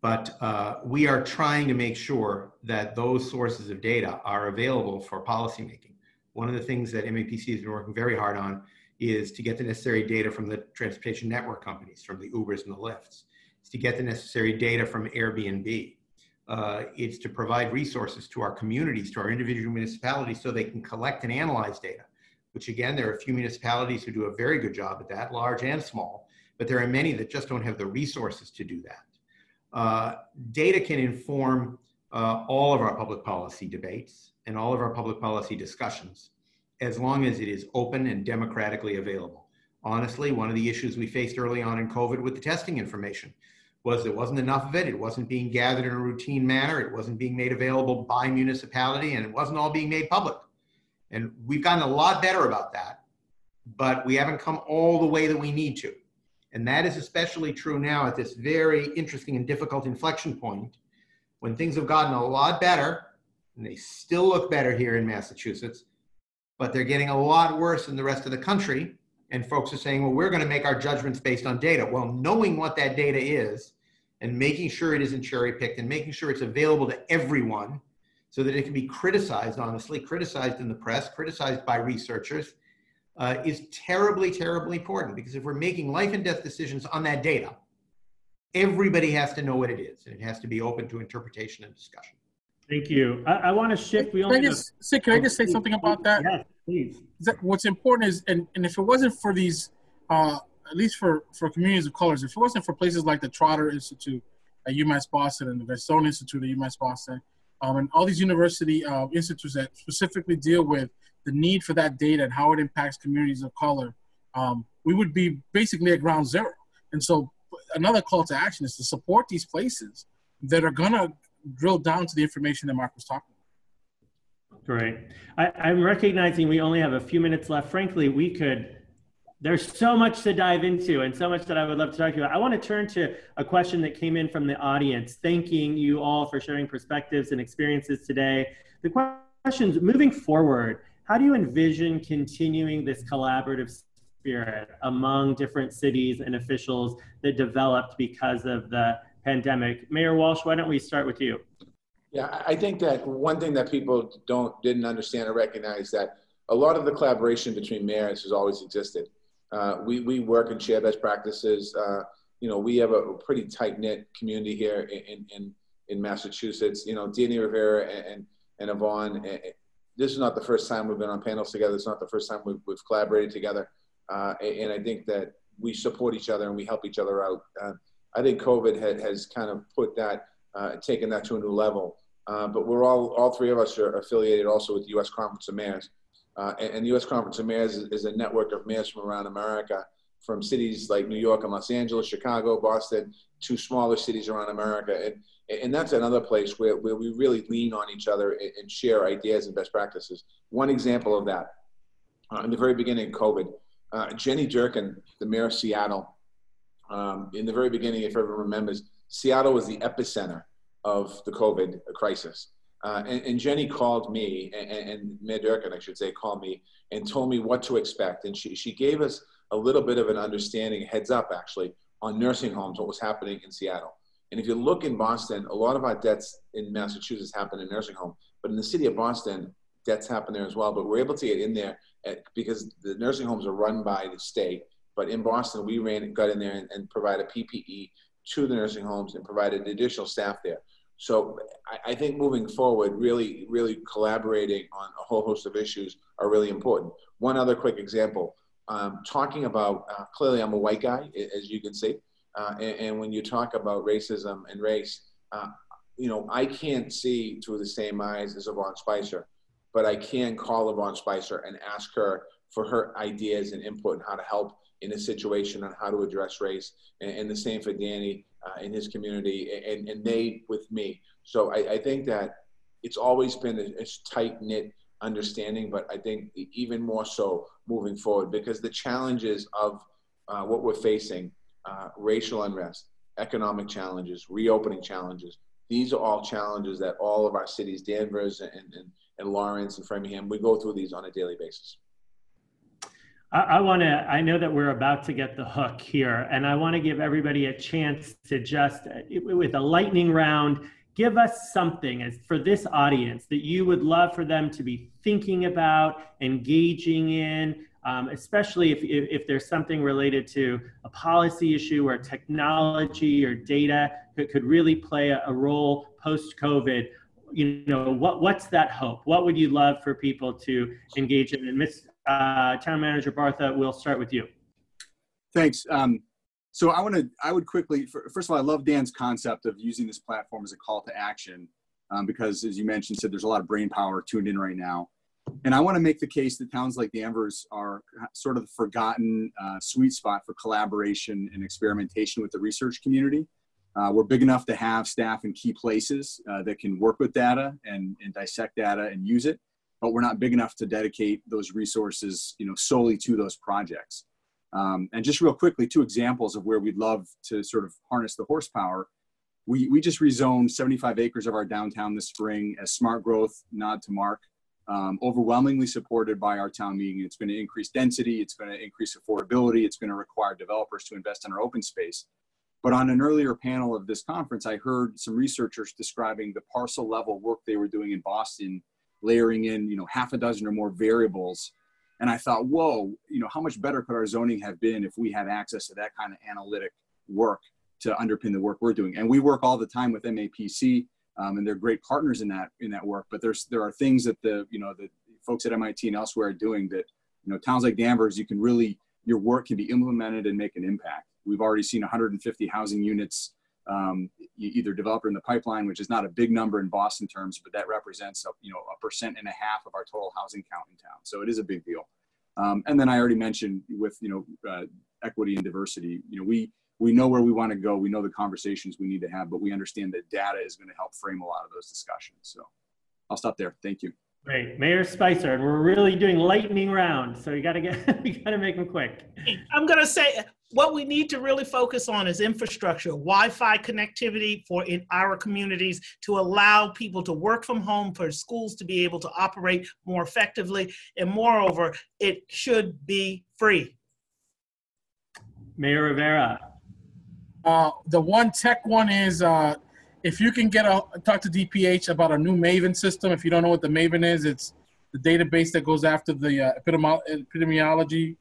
But uh, we are trying to make sure that those sources of data are available for policymaking. One of the things that MAPC has been working very hard on is to get the necessary data from the transportation network companies, from the Ubers and the Lyfts, is to get the necessary data from Airbnb, uh, it's to provide resources to our communities, to our individual municipalities, so they can collect and analyze data. Which again, there are a few municipalities who do a very good job at that, large and small, but there are many that just don't have the resources to do that. Uh, data can inform uh, all of our public policy debates and all of our public policy discussions, as long as it is open and democratically available. Honestly, one of the issues we faced early on in COVID with the testing information was there wasn't enough of it. It wasn't being gathered in a routine manner. It wasn't being made available by municipality, and it wasn't all being made public. And we've gotten a lot better about that, but we haven't come all the way that we need to. And that is especially true now at this very interesting and difficult inflection point when things have gotten a lot better, and they still look better here in Massachusetts, but they're getting a lot worse in the rest of the country. And folks are saying, well, we're going to make our judgments based on data. Well, knowing what that data is and making sure it isn't cherry picked and making sure it's available to everyone so that it can be criticized, honestly, criticized in the press, criticized by researchers, uh, is terribly, terribly important because if we're making life and death decisions on that data, everybody has to know what it is and it has to be open to interpretation and discussion. Thank you. I, I want to shift. We can I just, have, can I just say something about that? Yes, please. That what's important is, and, and if it wasn't for these, uh, at least for, for communities of colors, if it wasn't for places like the Trotter Institute at UMass Boston and the Redstone Institute at UMass Boston, um, and all these university uh, institutes that specifically deal with the need for that data and how it impacts communities of color, um, we would be basically at ground zero. And so another call to action is to support these places that are going to drill down to the information that Marc was talking about. Great. I, am recognizing we only have a few minutes left. Frankly, we could, there's so much to dive into and so much that I would love to talk to you about. I want to turn to a question that came in from the audience, thanking you all for sharing perspectives and experiences today. The questions moving forward, how do you envision continuing this collaborative spirit among different cities and officials that developed because of the pandemic? Mayor Walsh, why don't we start with you? Yeah, I think that one thing that people don't didn't understand or recognize that a lot of the collaboration between mayors has always existed. Uh, we we work and share best practices. Uh, you know, we have a pretty tight knit community here in, in in Massachusetts. You know, Danny Rivera and and, and Yvonne. This is not the first time we've been on panels together. It's not the first time we've, we've collaborated together. Uh, and I think that we support each other and we help each other out. Uh, I think COVID had, has kind of put that, uh, taken that to a new level. Uh, but we're all, all three of us are affiliated also with the U.S. Conference of Mayors. Uh, and, and, the U.S. Conference of Mayors is, is, a network of mayors from around America, from cities like New York and Los Angeles, Chicago, Boston, to smaller cities around America. And, and that's another place where, where we really lean on each other and, share ideas and best practices. One example of that, uh, in the very beginning of COVID, uh, Jenny Durkan, the mayor of Seattle, um, in the very beginning, if everyone remembers, Seattle was the epicenter of the COVID crisis. Uh, and, and, Jenny called me, and, and Mayor Durkan, I should say, called me and told me what to expect. And she, she gave us a little bit of an understanding, heads up actually, on nursing homes, what was happening in Seattle. And if you look in Boston, a lot of our deaths in Massachusetts happen in nursing home, but in the city of Boston, deaths happen there as well. But we're able to get in there because the nursing homes are run by the state. But in Boston, we ran, got in there and, and provided PPE to the nursing homes and provided additional staff there. So I, I, think moving forward, really, really collaborating on a whole host of issues are really important. One other quick example, um, talking about, uh, clearly I'm a white guy, as you can see. Uh, and, and, when you talk about racism and race, uh, you know, I can't see through the same eyes as Yvonne Spicer but I can call Yvonne Spicer and ask her for her ideas and input on how to help in a situation on how to address race. And, and the same for Danny uh, in his community and, and they with me. So I, I think that it's always been a, a tight knit understanding, but I think even more so moving forward because the challenges of uh, what we're facing, uh, racial unrest, economic challenges, reopening challenges, these are all challenges that all of our cities, Danvers and, and, and Lawrence and Framingham, we go through these on a daily basis. I, I want to, I know that we're about to get the hook here, and I want to give everybody a chance to just, with a lightning round, give us something as for this audience that you would love for them to be thinking about, engaging in, um, especially if, if, if, there's something related to a policy issue or technology or data that could really play a, a role post COVID you know, what, what's that hope? What would you love for people to engage in? And Miss uh, Town Manager Bartha, we'll start with you. Thanks. Um, so I want to, I would quickly, first of all, I love Dan's concept of using this platform as a call to action um, because as you mentioned, Sid there's a lot of brain power tuned in right now. And I want to make the case that towns like the Danvers are sort of the forgotten uh, sweet spot for collaboration and experimentation with the research community. Uh, we're big enough to have staff in key places uh, that can work with data and, and dissect data and use it, but we're not big enough to dedicate those resources, you know, solely to those projects. Um, and just real quickly, two examples of where we'd love to sort of harness the horsepower. We, we just rezoned 75 acres of our downtown this spring as smart growth, nod to Marc. um, overwhelmingly supported by our town meeting. It's going to increase density, it's going to increase affordability, it's going to require developers to invest in our open space. But on an earlier panel of this conference, I heard some researchers describing the parcel level work they were doing in Boston, layering in, you know, half a dozen or more variables. And I thought, whoa, you know, how much better could our zoning have been if we had access to that kind of analytic work to underpin the work we're doing? And we work all the time with MAPC, um, and they're great partners in that in that work. But there's there are things that the you know the folks at MIT and elsewhere are doing that you know towns like Danvers, you can really your work can be implemented and make an impact. We've already seen 150 housing units um, either developed in the pipeline, which is not a big number in Boston terms, but that represents a, you know a percent and a half of our total housing count in town. So it is a big deal. Um, and then I already mentioned with you know uh, equity and diversity. You know we we know where we want to go. We know the conversations we need to have, but we understand that data is going to help frame a lot of those discussions. So I'll stop there. Thank you. Great, Mayor Spicer, and we're really doing lightning round, so you got to get you got to make them quick. I'm going to say what we need to really focus on is infrastructure, Wi-Fi connectivity for in our communities to allow people to work from home, for schools to be able to operate more effectively, and moreover, it should be free. Mayor Rivera. Uh, the one tech one is uh, if you can get a talk to DPH about a new Maven system. If you don't know what the Maven is, it's the database that goes after the uh, epidemiology.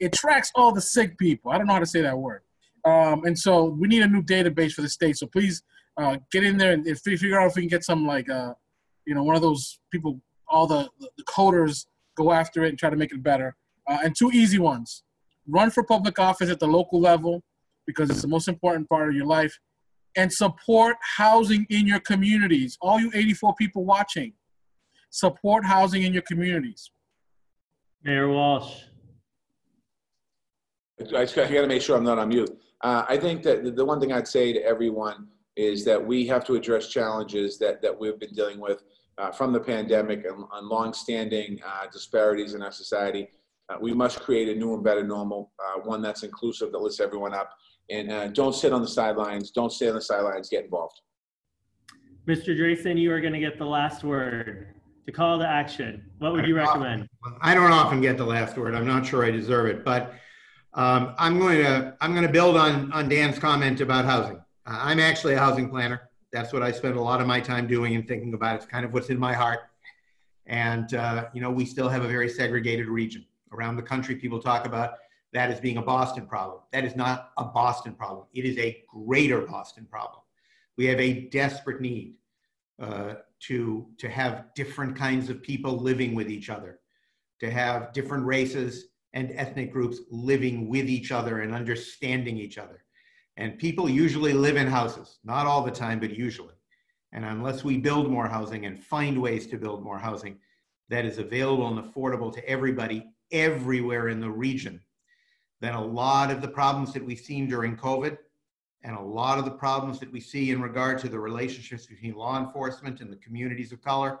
It tracks all the sick people. I don't know how to say that word. Um, and so we need a new database for the state. So please uh, get in there and figure out if we can get some like, uh, you know, one of those people, all the, the coders go after it and try to make it better. Uh, and two easy ones. Run for public office at the local level because it's the most important part of your life and support housing in your communities. All you 84 people watching, support housing in your communities. Mayor Walsh. I just got, to make sure I'm not on mute. Uh, I think that the one thing I'd say to everyone is that we have to address challenges that, that we've been dealing with uh, from the pandemic and, and longstanding uh, disparities in our society. Uh, we must create a new and better normal, uh, one that's inclusive, that lifts everyone up, and uh, don't sit on the sidelines. Don't stay on the sidelines. Get involved. Mr. Draisen, you are going to get the last word to call to action. What would you recommend? I don't often get the last word. I'm not sure I deserve it, but um, I'm going to I'm going to build on on Dan's comment about housing. Uh, I'm actually a housing planner. That's what I spend a lot of my time doing and thinking about. It's kind of what's in my heart. And uh, you know, we still have a very segregated region around the country. People talk about that as being a Boston problem. That is not a Boston problem. It is a greater Boston problem. We have a desperate need uh, to, to have different kinds of people living with each other, to have different races and ethnic groups living with each other and understanding each other. And people usually live in houses, not all the time, but usually. And unless we build more housing and find ways to build more housing that is available and affordable to everybody everywhere in the region, then a lot of the problems that we've seen during COVID and a lot of the problems that we see in regard to the relationships between law enforcement and the communities of color,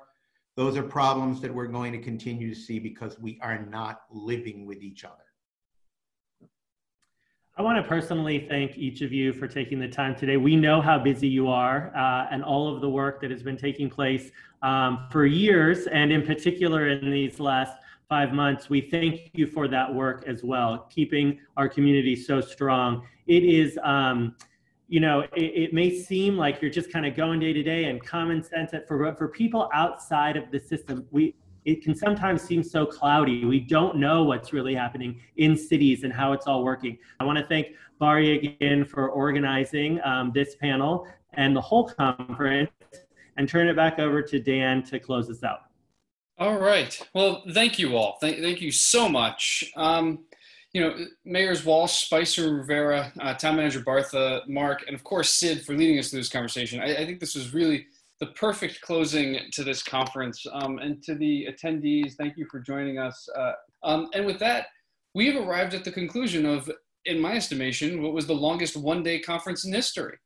those are problems that we're going to continue to see because we are not living with each other. I want to personally thank each of you for taking the time today. We know how busy you are uh, and all of the work that has been taking place um, for years, and in particular in these last five months. We thank you for that work as well, keeping our community so strong. It is, um, you know, it, it, may seem like you're just kind of going day to day and common sense. For for people outside of the system, we it can sometimes seem so cloudy. We don't know what's really happening in cities and how it's all working. I want to thank BARI again for organizing um, this panel and the whole conference, and turn it back over to Dan to close us out. All right. Well, thank you all. Thank, thank you so much. Um, you know, Mayors Walsh, Spicer, Rivera, uh, Town Manager Bartha, Marc, and of course Sid for leading us through this conversation. I, I think this was really the perfect closing to this conference. Um, and to the attendees, thank you for joining us. Uh, um, and with that, we have arrived at the conclusion of, in my estimation, what was the longest one-day conference in history.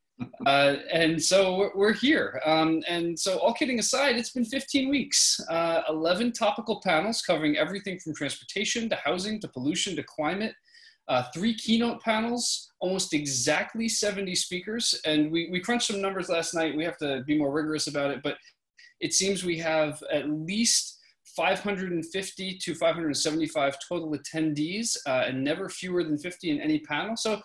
Uh, and so we're here. Um, and so, all kidding aside, it's been 15 weeks, uh, 11 topical panels covering everything from transportation to housing to pollution to climate, uh, three keynote panels, almost exactly 70 speakers. And we, we crunched some numbers last night. We have to be more rigorous about it, but it seems we have at least 550 to 575 total attendees, uh, and never fewer than 50 in any panel. So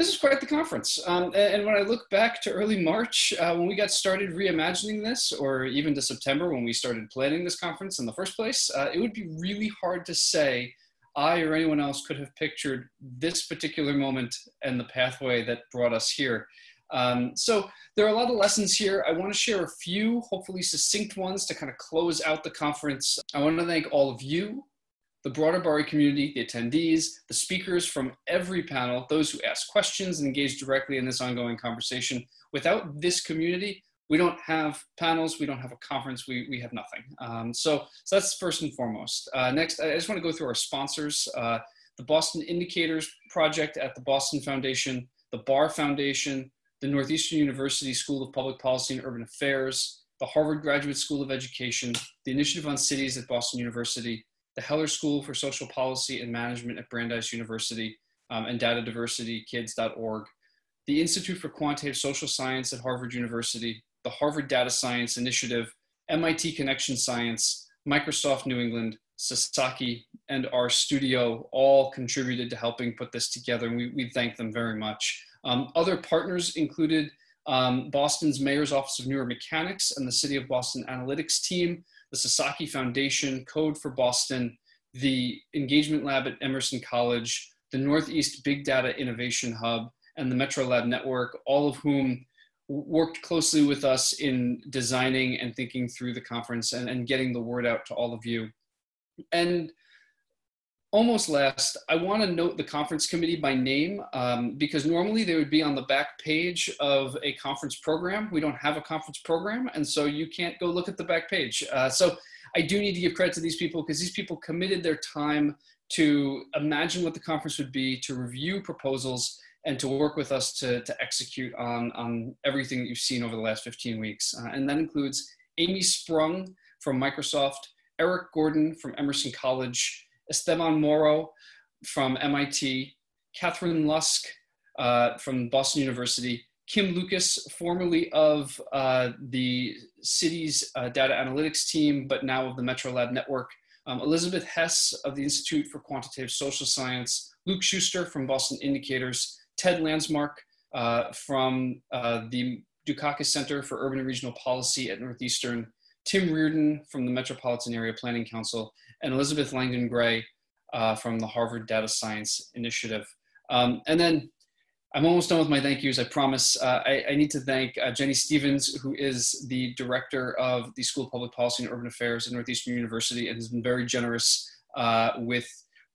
this is quite the conference. Um, and, when I look back to early March, uh, when we got started reimagining this, or even to September when we started planning this conference in the first place, uh, it would be really hard to say I or anyone else could have pictured this particular moment and the pathway that brought us here. Um, so there are a lot of lessons here. I want to share a few, hopefully succinct ones to kind of close out the conference. I want to thank all of you the broader BARI community, the attendees, the speakers from every panel, those who ask questions and engage directly in this ongoing conversation. Without this community, we don't have panels, we don't have a conference, we, we have nothing. Um, so, so that's first and foremost. Uh, next, I just want to go through our sponsors. Uh, the Boston Indicators Project at the Boston Foundation, the Barr Foundation, the Northeastern University School of Public Policy and Urban Affairs, the Harvard Graduate School of Education, the Initiative on Cities at Boston University, the Heller School for Social Policy and Management at Brandeis University, um, and datadiversitykids.org, the Institute for Quantitative Social Science at Harvard University, the Harvard Data Science Initiative, MIT Connection Science, Microsoft New England, Sasaki, and RStudio all contributed to helping put this together, and we, we thank them very much. Um, other partners included um, Boston's Mayor's Office of New Urban Mechanics and the City of Boston Analytics team, the Sasaki Foundation, Code for Boston, the Engagement Lab at Emerson College, the Northeast Big Data Innovation Hub, and the Metro Lab Network, all of whom worked closely with us in designing and thinking through the conference and, and getting the word out to all of you. And almost last, I want to note the conference committee by name um, because normally they would be on the back page of a conference program. We don't have a conference program, and so you can't go look at the back page. Uh, so I do need to give credit to these people because these people committed their time to imagine what the conference would be, to review proposals, and to work with us to, to execute on, on everything that you've seen over the last 15 weeks. Uh, and that includes Amy Sprung from Microsoft, Eric Gordon from Emerson College, Esteban Moro from MIT, Katharine Lusk uh, from Boston University, Kim Lucas, formerly of uh, the city's uh, data analytics team, but now of the Metro Lab Network, um, Elizabeth Hess of the Institute for Quantitative Social Science, Luc Schuster from Boston Indicators, Ted Landsmark uh, from uh, the Dukakis Center for Urban and Regional Policy at Northeastern, Tim Reardon from the Metropolitan Area Planning Council, and Elizabeth Langdon Gray uh, from the Harvard Data Science Initiative. Um, and then I'm almost done with my thank yous, I promise. Uh, I, I, need to thank uh, Jennie Stephens, who is the director of the School of Public Policy and Urban Affairs at Northeastern University and has been very generous uh, with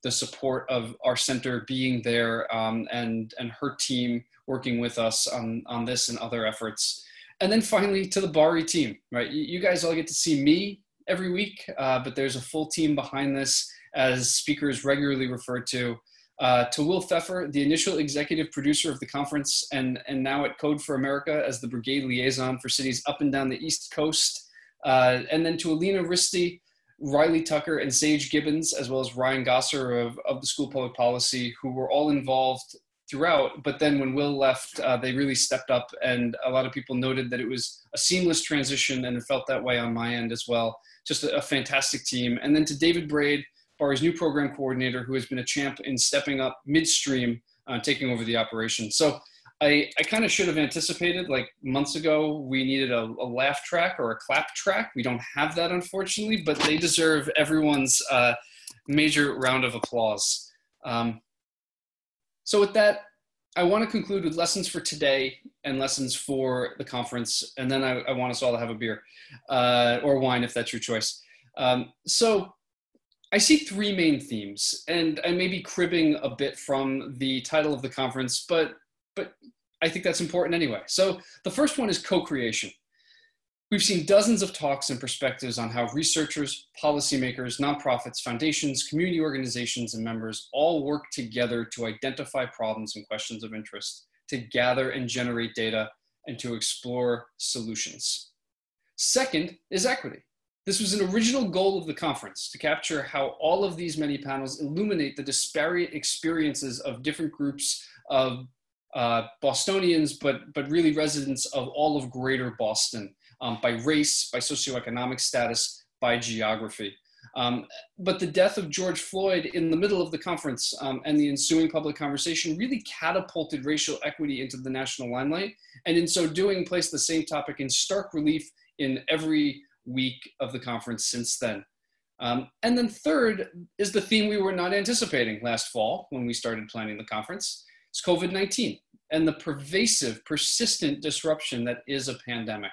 the support of our center being there um, and, and her team working with us on, on this and other efforts. And then finally to the BARI team, right? You, you guys all get to see me every week, uh, but there's a full team behind this as speakers regularly refer to. Uh, to Will Pfeffer, the initial executive producer of the conference, and, and now at Code for America as the brigade liaison for cities up and down the East Coast. Uh, and then to Alina Ristea, Riley Tucker, and Sage Gibbons, as well as Ryan Gosser of, of the School of Public Policy, who were all involved throughout. But then when Will left, uh, they really stepped up, and a lot of people noted that it was a seamless transition, and it felt that way on my end as well. Just a, a fantastic team. And then to David Braid, BARI's new program coordinator, who has been a champ in stepping up midstream, uh, taking over the operation. So I, I kind of should have anticipated like months ago we needed a, a, laugh track or a clap track. We don't have that unfortunately, but they deserve everyone's uh, major round of applause. Um, so with that, I want to conclude with lessons for today and lessons for the conference, and then I, I want us all to have a beer uh, or wine if that's your choice. Um, so I see three main themes, and I may be cribbing a bit from the title of the conference, but but I think that's important anyway. So the first one is co-creation. We've seen dozens of talks and perspectives on how researchers, policymakers, nonprofits, foundations, community organizations, and members all work together to identify problems and questions of interest, to gather and generate data, and to explore solutions. Second is equity. This was an original goal of the conference to capture how all of these many panels illuminate the disparate experiences of different groups of uh, Bostonians, but, but really residents of all of greater Boston um, by race, by socioeconomic status, by geography. Um, but the death of George Floyd in the middle of the conference um, and the ensuing public conversation really catapulted racial equity into the national limelight, and in so doing, placed the same topic in stark relief in every week of the conference since then. Um, and then third is the theme we were not anticipating last fall when we started planning the conference. It's COVID-19 and the pervasive, persistent disruption that is a pandemic.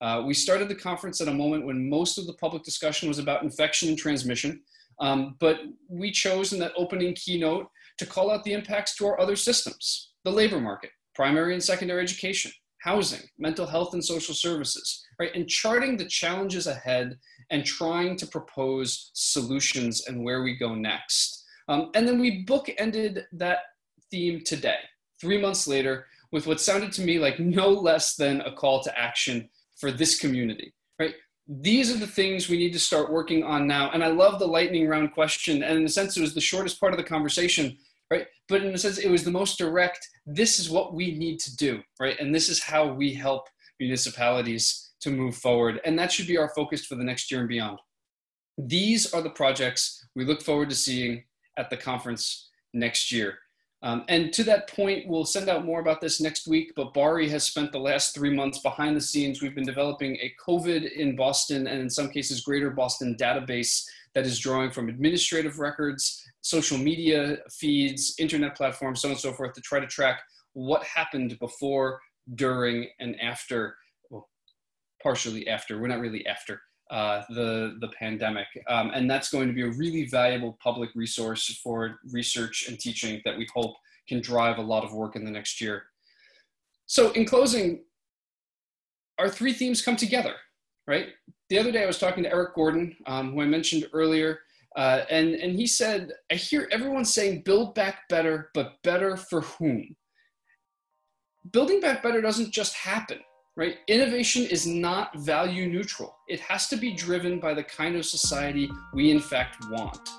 Uh, we started the conference at a moment when most of the public discussion was about infection and transmission, um, but we chose in that opening keynote to call out the impacts to our other systems, the labor market, primary and secondary education, housing, mental health and social services, right? And charting the challenges ahead and trying to propose solutions and where we go next. Um, and then we bookended that theme today, three months later, with what sounded to me like no less than a call to action for this community, right? These are the things we need to start working on now. And I love the lightning round question. And in a sense, it was the shortest part of the conversation, right? But in a sense, it was the most direct. This is what we need to do, right? And this is how we help municipalities to move forward. And that should be our focus for the next year and beyond. These are the projects we look forward to seeing at the conference next year. Um, and to that point, we'll send out more about this next week, but BARI has spent the last three months behind the scenes. We've been developing a COVID in Boston and in some cases greater Boston database that is drawing from administrative records, social media feeds, internet platforms, so on and so forth to try to track what happened before, during, and after, well, partially after, we're not really after, uh, the, the pandemic. Um, and that's going to be a really valuable public resource for research and teaching that we hope can drive a lot of work in the next year. So in closing, our three themes come together, right? The other day I was talking to Eric Gordon, um, who I mentioned earlier, uh, and, and he said, I hear everyone saying build back better, but better for whom? Building back better doesn't just happen right? Innovation is not value neutral. It has to be driven by the kind of society we in fact want.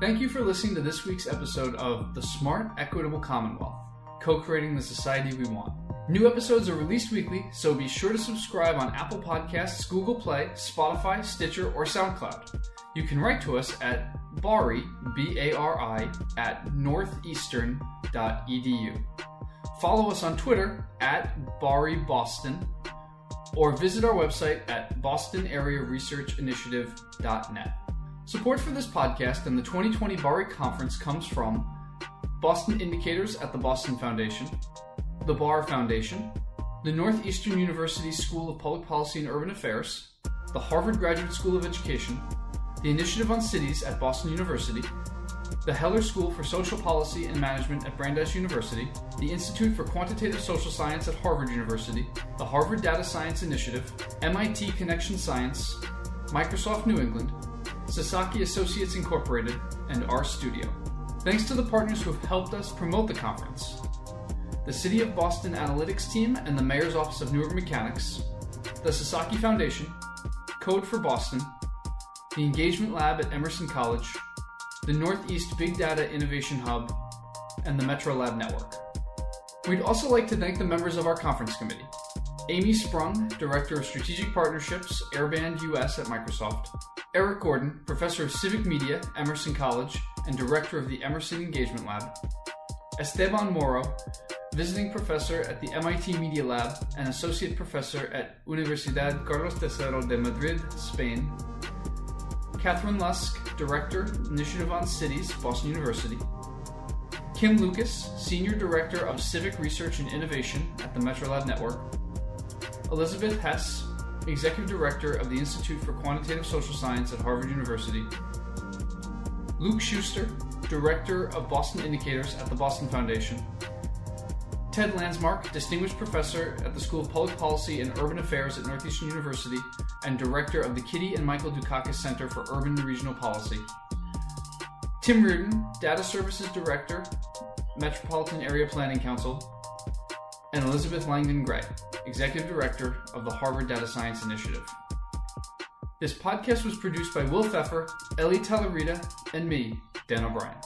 Thank you for listening to this week's episode of The Smart Equitable Commonwealth, co-creating the society we want. New episodes are released weekly, so be sure to subscribe on Apple Podcasts, Google Play, Spotify, Stitcher, or SoundCloud. You can write to us at bari, B-A-R-I, at northeastern.edu. Follow us on Twitter at BARI Boston or visit our website at bostonarearesearchinitiative.net. Support for this podcast and the 2020 BARI Conference comes from Boston Indicators at the Boston Foundation, the Barr Foundation, the Northeastern University School of Public Policy and Urban Affairs, the Harvard Graduate School of Education, the Initiative on Cities at Boston University, the Heller School for Social Policy and Management at Brandeis University, the Institute for Quantitative Social Science at Harvard University, the Harvard Data Science Initiative, MIT Connection Science, Microsoft New England, Sasaki Associates Incorporated, and RStudio. Thanks to the partners who have helped us promote the conference the City of Boston Analytics Team and the Mayor's Office of New Urban Mechanics, the Sasaki Foundation, Code for Boston, the Engagement Lab at Emerson College, the Northeast Big Data Innovation Hub, and the Metro Lab Network. We'd also like to thank the members of our conference committee. Amy Sprung, Director of Strategic Partnerships, Airband US at Microsoft, Eric Gordon, Professor of Civic Media, Emerson College, and Director of the Emerson Engagement Lab, Esteban Moro, Visiting Professor at the MIT Media Lab and Associate Professor at Universidad Carlos III de Madrid, Spain, Katharine Lusk, Director, Initiative on Cities, Boston University. Kim Lucas, Senior Director of Civic Research and Innovation at the MetroLab Network. Elizabeth Hess, Executive Director of the Institute for Quantitative Social Science at Harvard University. Luc Schuster, Director of Boston Indicators at the Boston Foundation. Ted Landsmark, Distinguished Professor at the School of Public Policy and Urban Affairs at Northeastern University and Director of the Kitty and Michael Dukakis Center for Urban and Regional Policy. Tim Reardon, Data Services Director, Metropolitan Area Planning Council. And Elizabeth Langdon Gray, Executive Director of the Harvard Data Science Initiative. This podcast was produced by Will Pfeffer, Ellie Talarita, and me, Dan O'Brien.